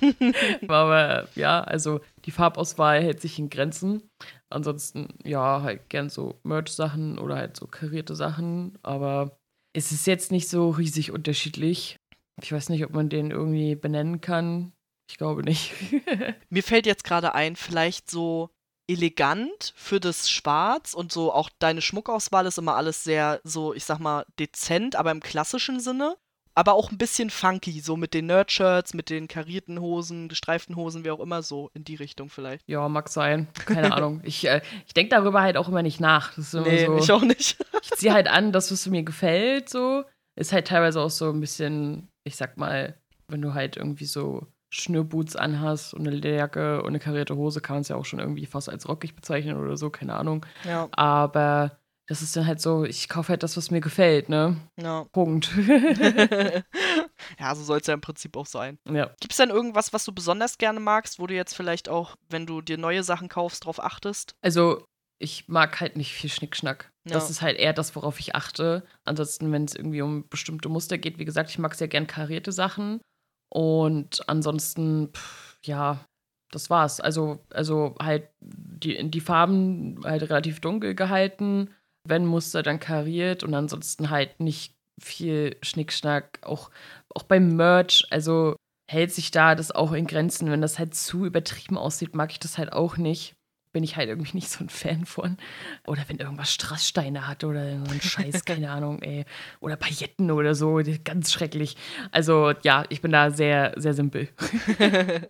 [LAUGHS] Aber ja, also die Farbauswahl hält sich in Grenzen. Ansonsten, ja, halt gern so Merch-Sachen oder halt so karierte Sachen. Aber es ist jetzt nicht so riesig unterschiedlich. Ich weiß nicht, ob man den irgendwie benennen kann. Ich glaube nicht. [LAUGHS] Mir fällt jetzt gerade ein, vielleicht so elegant für das Schwarz und so auch deine Schmuckauswahl ist immer alles sehr so, ich sag mal, dezent, aber im klassischen Sinne aber auch ein bisschen funky, so mit den Nerdshirts, mit den karierten Hosen, gestreiften Hosen, wie auch immer, so in die Richtung vielleicht. Ja, mag sein. Keine [LAUGHS] Ahnung. Ich, äh, ich denke darüber halt auch immer nicht nach. Das nee, so, ich auch nicht. ich ziehe halt an, das, was mir gefällt, so. Ist halt teilweise auch so ein bisschen, ich sag mal, wenn du halt irgendwie so Schnürboots anhast und eine Lederjacke und eine karierte Hose, kann man es ja auch schon irgendwie fast als rockig bezeichnen oder so, keine Ahnung. Ja. Aber das ist dann halt so, ich kaufe halt das, was mir gefällt, ne? Ja. Punkt. [LAUGHS] [LAUGHS] ja, so soll es ja im Prinzip auch sein. Ja. Gibt es denn irgendwas, was du besonders gerne magst, wo du jetzt vielleicht auch, wenn du dir neue Sachen kaufst, drauf achtest? Also, ich mag halt nicht viel Schnickschnack. Ja. Das ist halt eher das, worauf ich achte. Ansonsten, wenn es irgendwie um bestimmte Muster geht, wie gesagt, ich mag sehr gern karierte Sachen. Und ansonsten, pff, ja, das war's. Also, also halt die, die Farben halt relativ dunkel gehalten wenn Muster, dann kariert und ansonsten halt nicht viel Schnickschnack. Auch, auch beim Merch, also hält sich da das auch in Grenzen. Wenn das halt zu übertrieben aussieht, mag ich das halt auch nicht. Bin ich halt irgendwie [LAUGHS] nicht so ein Fan von. Oder wenn irgendwas Strasssteine hat oder so ein Scheiß, [LAUGHS] keine Ahnung, ey. Oder Pailletten oder so, ganz schrecklich. Also ja, ich bin da sehr, sehr simpel. [LAUGHS]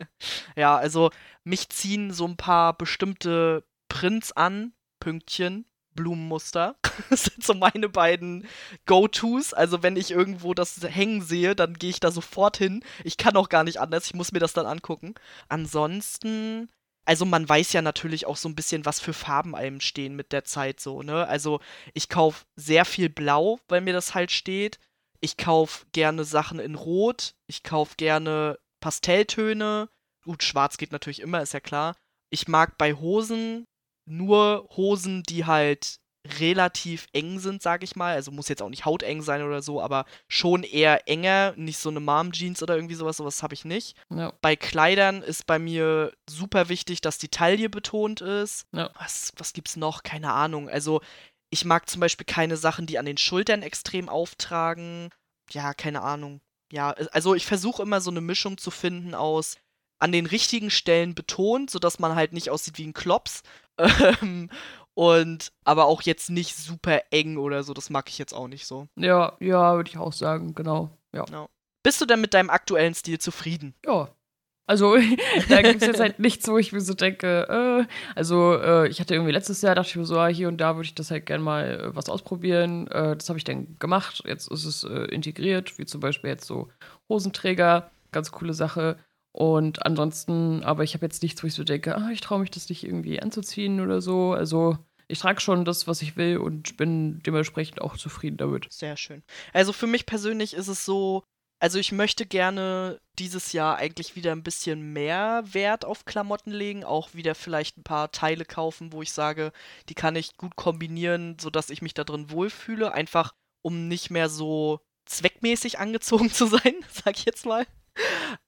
ja, also mich ziehen so ein paar bestimmte Prints an, Pünktchen, Blumenmuster. [LAUGHS] Das sind so meine beiden Go-Tos. Also wenn ich irgendwo das hängen sehe, dann gehe ich da sofort hin. Ich kann auch gar nicht anders. Ich muss mir das dann angucken. Ansonsten, also man weiß ja natürlich auch so ein bisschen, was für Farben einem stehen mit der Zeit so, ne? Also ich kaufe sehr viel Blau, weil mir das halt steht. Ich kaufe gerne Sachen in Rot. Ich kaufe gerne Pastelltöne. Gut, schwarz geht natürlich immer, ist ja klar. Ich mag bei Hosen nur Hosen, die halt relativ eng sind, sag ich mal. Also muss jetzt auch nicht hauteng sein oder so, aber schon eher enger, nicht so eine Mom-Jeans oder irgendwie sowas, sowas habe ich nicht. Ja. Bei Kleidern ist bei mir super wichtig, dass die Taille betont ist. Ja. Was, was gibt's noch? Keine Ahnung. Also ich mag zum Beispiel keine Sachen, die an den Schultern extrem auftragen. Ja, keine Ahnung. ja, also ich versuche immer so eine Mischung zu finden aus an den richtigen Stellen betont, sodass man halt nicht aussieht wie ein Klops. Ähm, und aber auch jetzt nicht super eng oder so, das mag ich jetzt auch nicht so. Ja, ja, würde ich auch sagen, genau. Ja. ja. Bist du denn mit deinem aktuellen Stil zufrieden? Ja, also, [LAUGHS] da gibt es jetzt halt nichts, wo ich mir so denke, äh, also äh, ich hatte irgendwie letztes Jahr, dachte ich mir so, ah, hier und da würde ich das halt gerne mal äh, was ausprobieren. Äh, das habe ich dann gemacht. Jetzt ist es äh, integriert, wie zum Beispiel jetzt so Hosenträger, ganz coole Sache. Und ansonsten, aber ich habe jetzt nichts, wo ich so denke, ah, ich traue mich das nicht irgendwie anzuziehen oder so. Also ich trage schon das, was ich will und bin dementsprechend auch zufrieden damit. Sehr schön. Also für mich persönlich ist es so, also ich möchte gerne dieses Jahr eigentlich wieder ein bisschen mehr Wert auf Klamotten legen, auch wieder vielleicht ein paar Teile kaufen, wo ich sage, die kann ich gut kombinieren, sodass ich mich da drin wohlfühle, einfach um nicht mehr so zweckmäßig angezogen [LAUGHS] zu sein, sag ich jetzt mal.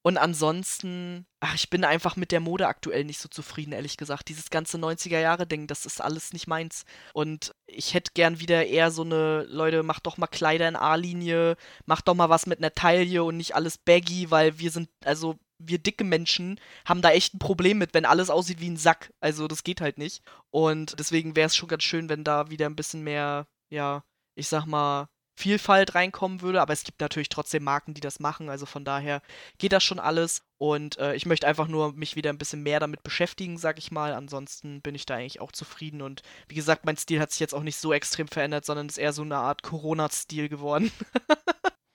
Und ansonsten, ach, ich bin einfach mit der Mode aktuell nicht so zufrieden, ehrlich gesagt. Dieses ganze 90er-Jahre-Ding, das ist alles nicht meins. Und ich hätte gern wieder eher so eine, Leute, macht doch mal Kleider in A-Linie, macht doch mal was mit einer Taille und nicht alles baggy, weil wir sind, also wir dicke Menschen haben da echt ein Problem mit, wenn alles aussieht wie ein Sack. Also das geht halt nicht. Und deswegen wäre es schon ganz schön, wenn da wieder ein bisschen mehr, ja, ich sag mal, Vielfalt reinkommen würde, aber es gibt natürlich trotzdem Marken, die das machen, also von daher geht das schon alles und äh, ich möchte einfach nur mich wieder ein bisschen mehr damit beschäftigen, sag ich mal, ansonsten bin ich da eigentlich auch zufrieden und wie gesagt, mein Stil hat sich jetzt auch nicht so extrem verändert, sondern ist eher so eine Art Corona-Stil geworden.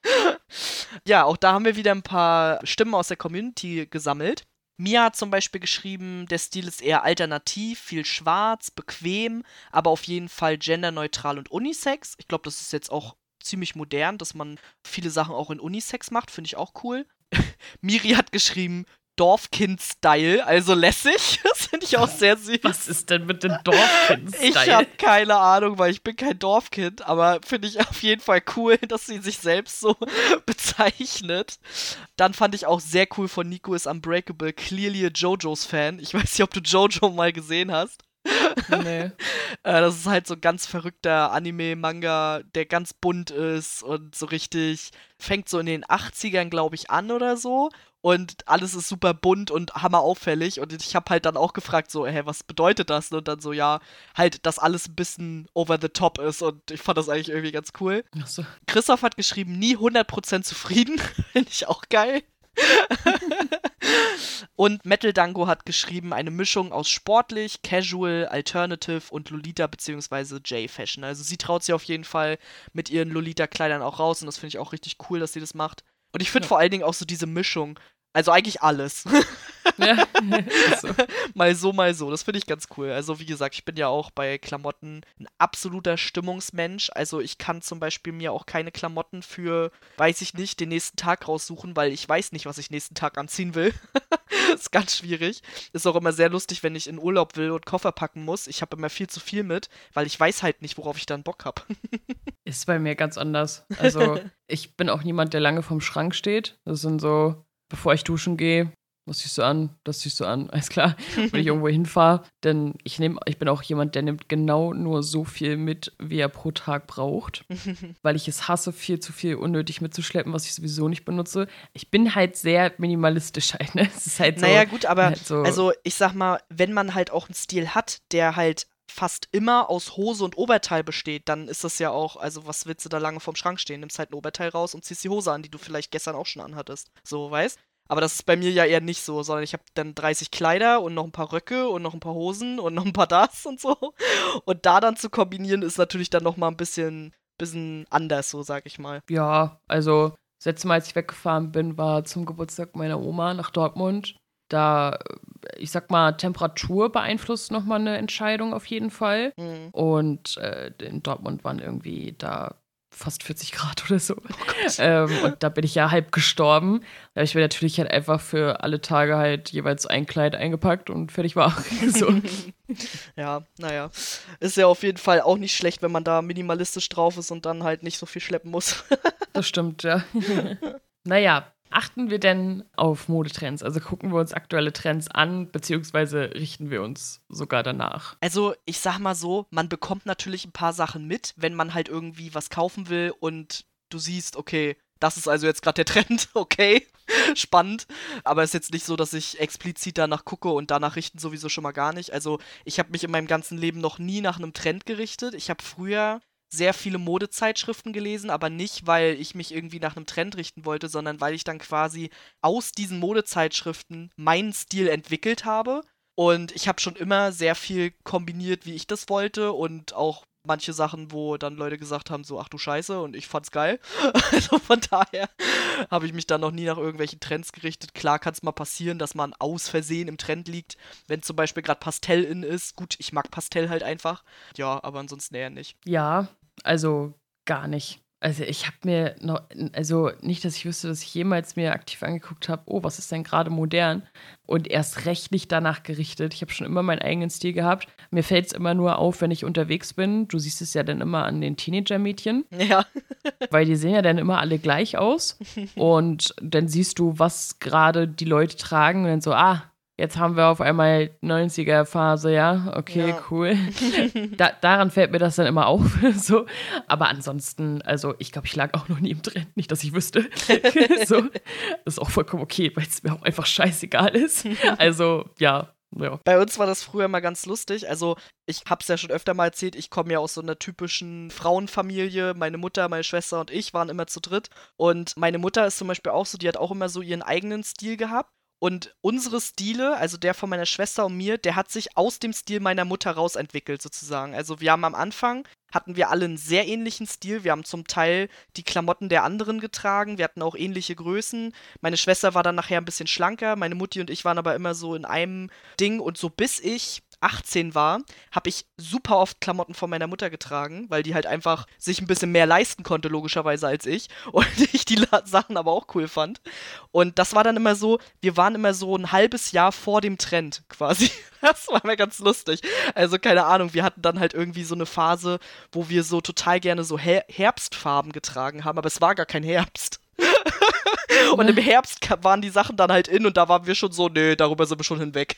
[LAUGHS] ja, auch da haben wir wieder ein paar Stimmen aus der Community gesammelt. Mia hat zum Beispiel geschrieben, der Stil ist eher alternativ, viel schwarz, bequem, aber auf jeden Fall genderneutral und unisex. Ich glaube, das ist jetzt auch ziemlich modern, dass man viele Sachen auch in Unisex macht, finde ich auch cool. [LAUGHS] Miri hat geschrieben, Dorfkind-Style, also lässig. [LAUGHS] Das finde ich auch sehr süß. Was ist denn mit dem Dorfkind-Style? Ich habe keine Ahnung, weil ich bin kein Dorfkind, aber finde ich auf jeden Fall cool, [LAUGHS] dass sie sich selbst so bezeichnet. Dann fand ich auch sehr cool von Nico is Unbreakable, clearly a JoJo's Fan. Ich weiß nicht, ob du JoJo mal gesehen hast. Nee. [LAUGHS] äh, das ist halt so ein ganz verrückter Anime-Manga, der ganz bunt ist und so richtig fängt so in den 80ern, glaube ich, an oder so. Und alles ist super bunt und hammerauffällig. Und ich habe halt dann auch gefragt, so, hä, was bedeutet das? Und dann so, ja, halt, dass alles ein bisschen over the top ist. Und ich fand das eigentlich irgendwie ganz cool. So. Christoph hat geschrieben, nie 100% zufrieden. [LAUGHS] Finde ich auch geil. [LAUGHS] und Metal Dango hat geschrieben, eine Mischung aus sportlich, casual, alternative und Lolita bzw. J-Fashion. Also sie traut sich auf jeden Fall mit ihren Lolita-Kleidern auch raus und das finde ich auch richtig cool, dass sie das macht. Und ich finde ja. vor allen Dingen auch so diese Mischung. Also eigentlich alles. [LAUGHS] Ja, so. [LAUGHS] mal so, mal so. Das finde ich ganz cool. Also, wie gesagt, ich bin ja auch bei Klamotten ein absoluter Stimmungsmensch. Also, ich kann zum Beispiel mir auch keine Klamotten für, weiß ich nicht, den nächsten Tag raussuchen, weil ich weiß nicht, was ich nächsten Tag anziehen will. [LAUGHS] ist ganz schwierig. Ist auch immer sehr lustig, wenn ich in Urlaub will und Koffer packen muss. Ich habe immer viel zu viel mit, weil ich weiß halt nicht, worauf ich dann Bock habe. ist bei mir ganz anders. Also, ich bin auch niemand, der lange vorm Schrank steht. Das sind so, bevor ich duschen gehe, das siehst du an, das siehst du an, alles klar, [LAUGHS] wenn ich irgendwo hinfahre. Denn ich nehme, ich bin auch jemand, der nimmt genau nur so viel mit, wie er pro Tag braucht. [LAUGHS] weil ich es hasse, viel zu viel unnötig mitzuschleppen, was ich sowieso nicht benutze. Ich bin halt sehr minimalistisch [LAUGHS] halt, ne? Es ist halt so, naja, gut, aber halt so also ich sag mal, wenn man halt auch einen Stil hat, der halt fast immer aus Hose und Oberteil besteht, dann ist das ja auch, also was willst du da lange vorm Schrank stehen? Nimmst halt ein Oberteil raus und ziehst die Hose an, die du vielleicht gestern auch schon anhattest. So, weißt? Aber das ist bei mir ja eher nicht so, sondern ich habe dann 30 Kleider und noch ein paar Röcke und noch ein paar Hosen und noch ein paar das und so. Und da dann zu kombinieren ist natürlich dann noch mal ein bisschen, bisschen anders, so sag ich mal. Ja, also das letzte Mal, als ich weggefahren bin, war zum Geburtstag meiner Oma nach Dortmund. Da, ich sag mal, Temperatur beeinflusst nochmal eine Entscheidung auf jeden Fall. Mhm. Und äh, in Dortmund waren irgendwie da fast 40 Grad oder so. Oh ähm, und da bin ich ja halb gestorben. Da habe ich mir natürlich halt einfach für alle Tage halt jeweils ein Kleid eingepackt und fertig war. [LAUGHS] so. [LAUGHS] Ja, naja. Ist ja auf jeden Fall auch nicht schlecht, wenn man da minimalistisch drauf ist und dann halt nicht so viel schleppen muss. [LAUGHS] das stimmt, ja. naja, achten wir denn auf Modetrends? Also gucken wir uns aktuelle Trends an, beziehungsweise richten wir uns sogar danach? Also ich sag mal so, man bekommt natürlich ein paar Sachen mit, wenn man halt irgendwie was kaufen will und du siehst, okay, das ist also jetzt gerade der [LAUGHS] Trend, okay, spannend. Aber es ist jetzt nicht so, dass ich explizit danach gucke und danach richten sowieso schon mal gar nicht. Also ich habe mich in meinem ganzen Leben noch nie nach einem Trend gerichtet. Ich habe früher sehr viele Modezeitschriften gelesen, aber nicht, weil ich mich irgendwie nach einem Trend richten wollte, sondern weil ich dann quasi aus diesen Modezeitschriften meinen Stil entwickelt habe. Und ich habe schon immer sehr viel kombiniert, wie ich das wollte und auch manche Sachen, wo dann Leute gesagt haben, so, ach du Scheiße, und ich fand's geil. [LAUGHS] also von daher habe ich mich dann noch nie nach irgendwelchen Trends gerichtet. Klar kann es mal passieren, dass man aus Versehen im Trend liegt, wenn zum Beispiel gerade Pastell in ist. Gut, ich mag Pastell halt einfach. Ja, aber ansonsten eher nicht. Ja, also gar nicht. Also ich habe mir noch, also nicht, dass ich wüsste, dass ich jemals mir aktiv angeguckt habe, oh, was ist denn gerade modern? Und erst recht nicht danach gerichtet. Ich habe schon immer meinen eigenen Stil gehabt. Mir fällt es immer nur auf, wenn ich unterwegs bin. Du siehst es ja dann immer an den Teenager-Mädchen. Ja. [LAUGHS] weil die sehen ja dann immer alle gleich aus. [LAUGHS] Und dann siehst du, was gerade die Leute tragen und dann so, ah, Jetzt haben wir auf einmal 90er-Phase, ja. Okay, ja. cool. [LAUGHS] Da, daran fällt mir das dann immer auf. [LAUGHS] so. Aber ansonsten, also ich glaube, ich lag auch noch nie im Trend, nicht, dass ich wüsste. [LAUGHS] so. Das ist auch vollkommen okay, weil es mir auch einfach scheißegal ist. Also, ja, ja. Bei uns war das früher mal ganz lustig. Also, ich hab's ja schon öfter mal erzählt, ich komme ja aus so einer typischen Frauenfamilie. Meine Mutter, meine Schwester und ich waren immer zu dritt. Und meine Mutter ist zum Beispiel auch so, die hat auch immer so ihren eigenen Stil gehabt. Und unsere Stile, also der von meiner Schwester und mir, der hat sich aus dem Stil meiner Mutter rausentwickelt, sozusagen. Also wir haben am Anfang, hatten wir alle einen sehr ähnlichen Stil. Wir haben zum Teil die Klamotten der anderen getragen. Wir hatten auch ähnliche Größen. Meine Schwester war dann nachher ein bisschen schlanker. Meine Mutti und ich waren aber immer so in einem Ding. Und so bis ich 18 war, habe ich super oft Klamotten von meiner Mutter getragen, weil die halt einfach sich ein bisschen mehr leisten konnte, logischerweise als ich. [LAUGHS] Und ich die Sachen aber auch cool fand. Und das war dann immer so, wir waren immer so ein halbes Jahr vor dem Trend quasi. [LAUGHS] Das war mir ganz lustig. Also keine Ahnung, wir hatten dann halt irgendwie so eine Phase, wo wir so total gerne so Her Herbstfarben getragen haben, aber es war gar kein Herbst. [LAUGHS] und im Herbst waren die Sachen dann halt in und da waren wir schon so, nö, darüber sind wir schon hinweg.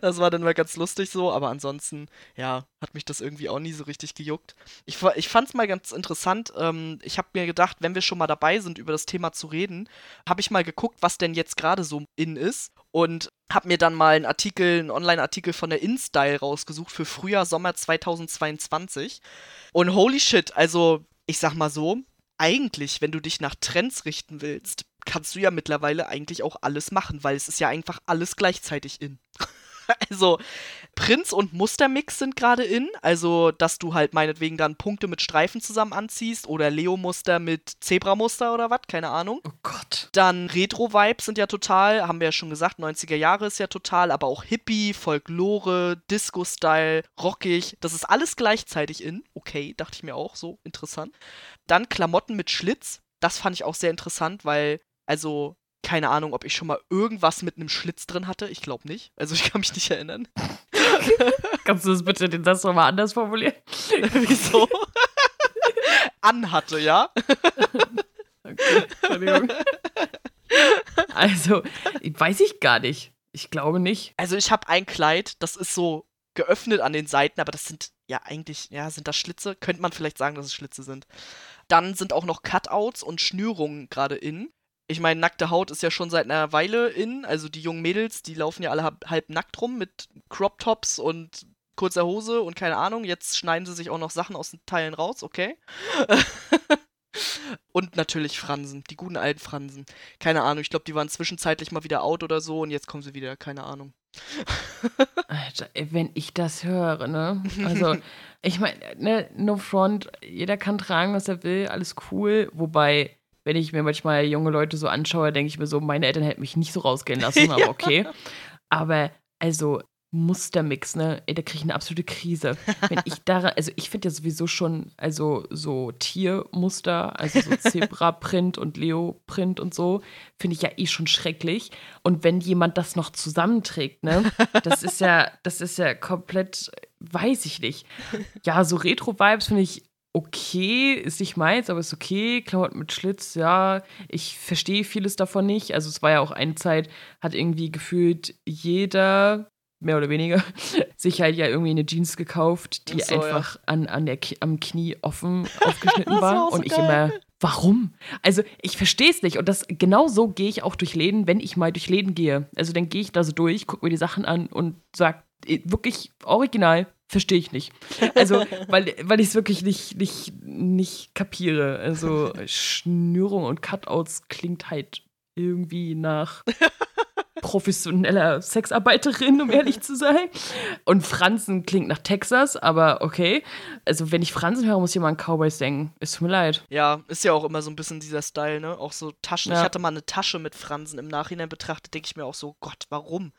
Das war dann mal ganz lustig so, aber ansonsten, ja, hat mich das irgendwie auch nie so richtig gejuckt. Ich, ich fand es mal ganz interessant. Ähm, ich habe mir gedacht, wenn wir schon mal dabei sind, über das Thema zu reden, habe ich mal geguckt, was denn jetzt gerade so in ist und habe mir dann mal einen Artikel, einen Online-Artikel von der InStyle rausgesucht für Frühjahr, Sommer 2022. Und holy shit, also ich sag mal so, eigentlich, wenn du dich nach Trends richten willst, kannst du ja mittlerweile eigentlich auch alles machen, weil es ist ja einfach alles gleichzeitig in. [LAUGHS] [LAUGHS] also Prinz und Mustermix sind gerade in, also dass du halt meinetwegen dann Punkte mit Streifen zusammen anziehst oder Leo-Muster mit Zebramuster oder was, keine Ahnung. Oh Gott. Dann Retro-Vibes sind ja total, haben wir ja schon gesagt, 90er Jahre ist ja total, aber auch Hippie, Folklore, Disco-Style, rockig, das ist alles gleichzeitig in. Okay, dachte ich mir auch, so interessant. Dann Klamotten mit Schlitz, das fand ich auch sehr interessant, weil also keine Ahnung, ob ich schon mal irgendwas mit einem Schlitz drin hatte. Ich glaube nicht. Also ich kann mich nicht erinnern. [LAUGHS] Kannst du das bitte den Satz nochmal anders formulieren? [LAUGHS] Wieso? [LAUGHS] Anhatte, ja? okay, Entschuldigung. Also, weiß ich gar nicht. Ich glaube nicht. Also ich habe ein Kleid, das ist so geöffnet an den Seiten, aber das sind ja eigentlich, ja, sind das Schlitze? Könnte man vielleicht sagen, dass es Schlitze sind. Dann sind auch noch Cutouts und Schnürungen gerade in ich meine, nackte Haut ist ja schon seit einer Weile in. Also die jungen Mädels, die laufen ja alle halb, nackt rum mit Crop Tops und kurzer Hose und keine Ahnung. Jetzt schneiden sie sich auch noch Sachen aus den Teilen raus, okay. [LAUGHS] und natürlich Fransen, die guten alten Fransen. Keine Ahnung, ich glaube, die waren zwischenzeitlich mal wieder out oder so und jetzt kommen sie wieder, keine Ahnung. [LAUGHS] Alter, wenn ich das höre, ne? [LAUGHS] Also, ich meine, ne, no front, jeder kann tragen, was er will, alles cool. Wobei, wenn ich mir manchmal junge Leute so anschaue, denke ich mir so, meine Eltern hätten mich nicht so rausgehen lassen, [LAUGHS] aber okay. Aber also Mustermix, ne? Ey, da kriege ich eine absolute Krise. Wenn ich [LAUGHS] daran, also ich finde ja sowieso schon, also so Tiermuster, also so [LAUGHS] Zebra-Print und Leo-Print und so, finde ich ja eh schon schrecklich. Und wenn jemand das noch zusammenträgt, ne? Das ist ja, das ist ja komplett, weiß ich nicht. Ja, so Retro-Vibes finde ich okay, ist nicht meins, aber ist okay. Klamotten mit Schlitz, ja, ich verstehe vieles davon nicht. Also es war ja auch eine Zeit, hat irgendwie gefühlt jeder, mehr oder weniger, [LAUGHS] sich halt ja irgendwie eine Jeans gekauft, die so, einfach ja. an, an der, am Knie offen [LAUGHS] aufgeschnitten war. war und ich geil. immer Warum? Also, ich verstehe es nicht. Und das genau so gehe ich auch durch Läden, wenn ich mal durch Läden gehe. Also, dann gehe ich da so durch, gucke mir die Sachen an und sage, äh, wirklich original, verstehe ich nicht. Also, weil, weil ich es wirklich nicht, nicht, nicht kapiere. Also, Schnürung und Cutouts klingt halt irgendwie nach professioneller Sexarbeiterin, um ehrlich zu sein. Und Franzen klingt nach Texas, aber okay. Also, wenn ich Franzen höre, muss ich immer an Cowboys denken. Es tut mir leid. Ja, ist ja auch immer so ein bisschen dieser Style, ne? Auch so Taschen. Ja. Ich hatte mal eine Tasche mit Fransen im Nachhinein betrachtet, denke ich mir auch so, Gott, warum?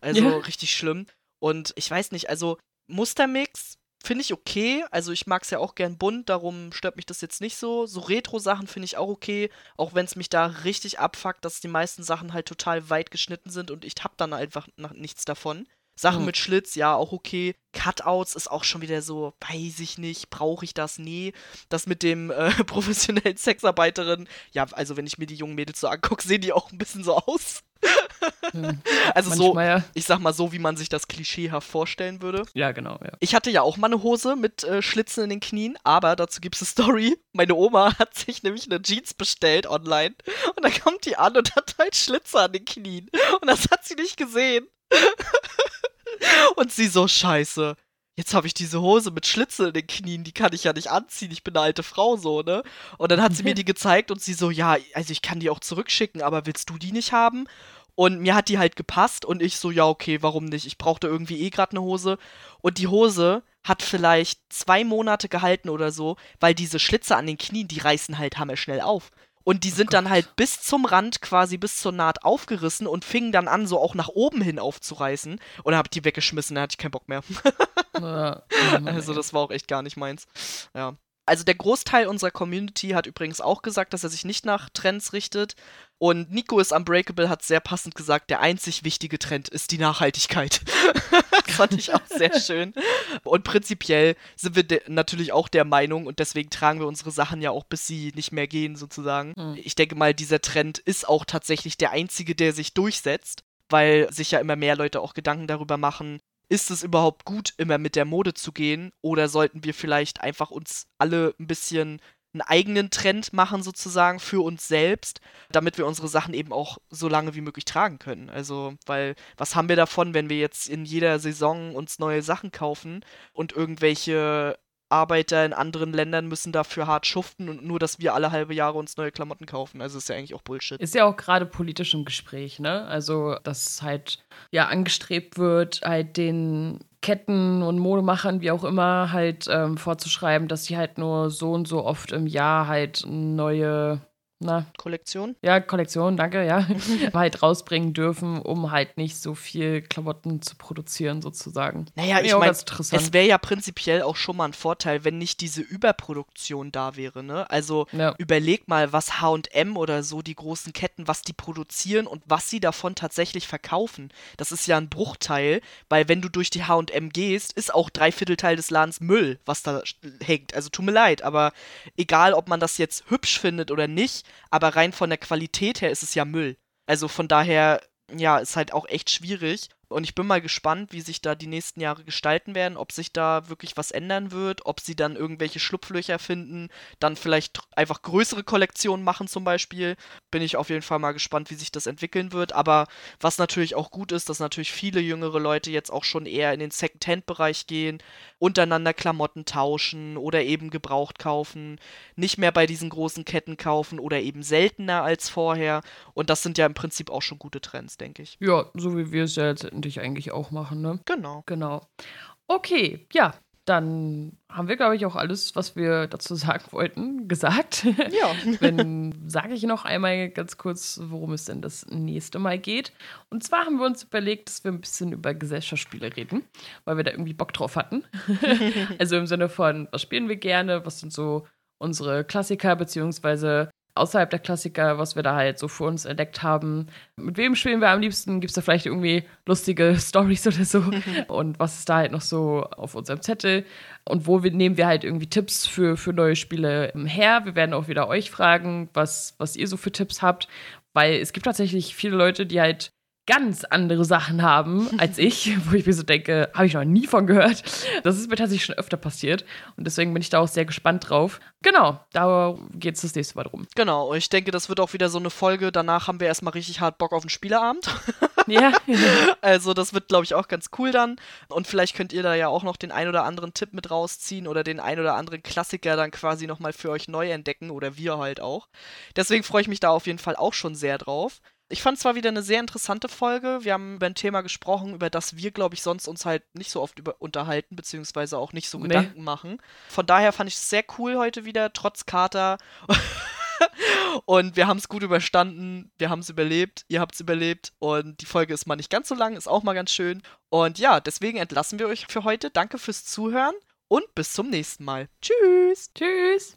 Also, ja. richtig schlimm. Und ich weiß nicht, also Mustermix finde ich okay. Also ich mag es ja auch gern bunt, darum stört mich das jetzt nicht so. So Retro-Sachen finde ich auch okay, auch wenn es mich da richtig abfuckt, dass die meisten Sachen halt total weit geschnitten sind und ich hab dann einfach nichts davon. Sachen mhm. mit Schlitz, ja, auch okay. Cutouts ist auch schon wieder so, weiß ich nicht, brauche ich das? Nee. Das mit dem äh, [LAUGHS] professionellen Sexarbeiterin, ja, also wenn ich mir die jungen Mädels so angucke, sehen die auch ein bisschen so aus. Also so, ja. ich sag mal so, wie man sich das klischeehaft vorstellen würde. Ja, genau, ja. Ich hatte ja auch mal eine Hose mit äh, Schlitzen in den Knien, aber dazu gibt es eine Story. Meine Oma [LAUGHS] hat sich nämlich eine Jeans bestellt online und dann kommt die an und hat halt Schlitze an den Knien. Und das hat sie nicht gesehen. [LAUGHS] Und sie so, scheiße. Jetzt habe ich diese Hose mit Schlitze in den Knien, die kann ich ja nicht anziehen. Ich bin eine alte Frau so, ne? Und dann hat sie mir [LAUGHS] die gezeigt und sie so, ja, also ich kann die auch zurückschicken, aber willst du die nicht haben? Und mir hat die halt gepasst und ich so, ja, okay, warum nicht? Ich brauchte irgendwie eh gerade eine Hose. Und die Hose hat vielleicht zwei Monate gehalten oder so, weil diese Schlitze an den Knien, die reißen halt hammerschnell auf. Und die oh sind oh dann halt bis zum Rand, quasi bis zur Naht aufgerissen und fingen dann an, so auch nach oben hin aufzureißen. Und dann hab ich die weggeschmissen, da hatte ich keinen Bock mehr. [LAUGHS] ja, also das war auch echt gar nicht meins. Ja. Also der Großteil unserer Community hat übrigens auch gesagt, dass er sich nicht nach Trends richtet. Und Nico ist Unbreakable hat sehr passend gesagt, der einzig wichtige Trend ist die Nachhaltigkeit. [LAUGHS] fand ich auch sehr schön. Und prinzipiell sind wir natürlich auch der Meinung und deswegen tragen wir unsere Sachen ja auch, bis sie nicht mehr gehen, sozusagen. Mhm. Ich denke mal, dieser Trend ist auch tatsächlich der einzige, der sich durchsetzt, weil sich ja immer mehr Leute auch Gedanken darüber machen, ist es überhaupt gut, immer mit der Mode zu gehen? Oder sollten wir vielleicht einfach uns alle ein bisschen einen eigenen Trend machen sozusagen für uns selbst, damit wir unsere Sachen eben auch so lange wie möglich tragen können. Also, weil was haben wir davon, wenn wir jetzt in jeder Saison uns neue Sachen kaufen und irgendwelche Arbeiter in anderen Ländern müssen dafür hart schuften und nur, dass wir alle halbe Jahre uns neue Klamotten kaufen. Also ist ja eigentlich auch Bullshit. Ist ja auch gerade politisch im Gespräch, ne? Also, dass halt ja angestrebt wird, halt den Ketten und Modemachern, wie auch immer, halt ähm, vorzuschreiben, dass sie halt nur so und so oft im Jahr halt neue na, Kollektion? Ja, Kollektion, danke, ja. [LAUGHS] halt rausbringen dürfen, um halt nicht so viel Klamotten zu produzieren, sozusagen. Naja, ich meine, es wäre ja prinzipiell auch schon mal ein Vorteil, wenn nicht diese Überproduktion da wäre, ne? Also ja. überleg mal, was HM oder so, die großen Ketten, was die produzieren und was sie davon tatsächlich verkaufen. Das ist ja ein Bruchteil, weil wenn du durch die HM gehst, ist auch drei Viertelteil des Ladens Müll, was da hängt. Also tut mir leid, aber egal, ob man das jetzt hübsch findet oder nicht, aber rein von der Qualität her ist es ja Müll. Also von daher, ja, ist halt auch echt schwierig. Und ich bin mal gespannt, wie sich da die nächsten Jahre gestalten werden, ob sich da wirklich was ändern wird, ob sie dann irgendwelche Schlupflöcher finden, dann vielleicht einfach größere Kollektionen machen zum Beispiel. Bin ich auf jeden Fall mal gespannt, wie sich das entwickeln wird. Aber was natürlich auch gut ist, dass natürlich viele jüngere Leute jetzt auch schon eher in den Second-Hand-Bereich gehen, untereinander Klamotten tauschen oder eben gebraucht kaufen, nicht mehr bei diesen großen Ketten kaufen oder eben seltener als vorher. Und das sind ja im Prinzip auch schon gute Trends, denke ich. Ja, so wie wir es ja jetzt dich eigentlich auch machen, ne? Genau. Genau. Okay, ja, dann haben wir, glaube ich, auch alles, was wir dazu sagen [LAUGHS] wollten, gesagt. Ja. [LAUGHS] Dann sage ich noch einmal ganz kurz, worum es denn das nächste Mal geht. Und zwar haben wir uns überlegt, dass wir ein bisschen über Gesellschaftsspiele reden, weil wir da irgendwie Bock drauf hatten. [LAUGHS] also im Sinne von, was spielen wir gerne, was sind so unsere Klassiker, beziehungsweise außerhalb der Klassiker, was wir da halt so für uns entdeckt haben. Mit wem spielen wir am liebsten? Gibt es da vielleicht irgendwie lustige [LAUGHS] Stories oder so? [LAUGHS] und was ist da halt noch so auf unserem Zettel? Und wo wir, nehmen wir halt irgendwie Tipps für, für neue Spiele her? Wir werden auch wieder euch fragen, was, was ihr so für Tipps habt, weil es gibt tatsächlich viele Leute, die halt ganz andere Sachen haben als ich, wo ich mir so denke, habe ich noch nie von gehört. Das ist mir tatsächlich schon öfter passiert und deswegen bin ich da auch sehr gespannt drauf. Genau, da geht es das nächste Mal drum. Genau, ich denke, das wird auch wieder so eine Folge. Danach haben wir erstmal richtig hart Bock auf einen Spieleabend. [LAUGHS] Ja. [LAUGHS] also das wird, glaube ich, auch ganz cool dann. Und vielleicht könnt ihr da ja auch noch den ein oder anderen Tipp mit rausziehen oder den ein oder anderen Klassiker dann quasi nochmal für euch neu entdecken oder wir halt auch. Deswegen freue ich mich da auf jeden Fall auch schon sehr drauf. Ich fand es zwar wieder eine sehr interessante Folge. Wir haben über ein Thema gesprochen, über das wir, glaube ich, sonst uns halt nicht so oft über unterhalten, beziehungsweise auch nicht so nee. Gedanken machen. Von daher fand ich es sehr cool heute wieder, trotz Kater. [LAUGHS] und wir haben es gut überstanden. Wir haben es überlebt. Ihr habt es überlebt. Und die Folge ist mal nicht ganz so lang, ist auch mal ganz schön. Und ja, deswegen entlassen wir euch für heute. Danke fürs Zuhören und bis zum nächsten Mal. Tschüss. Tschüss.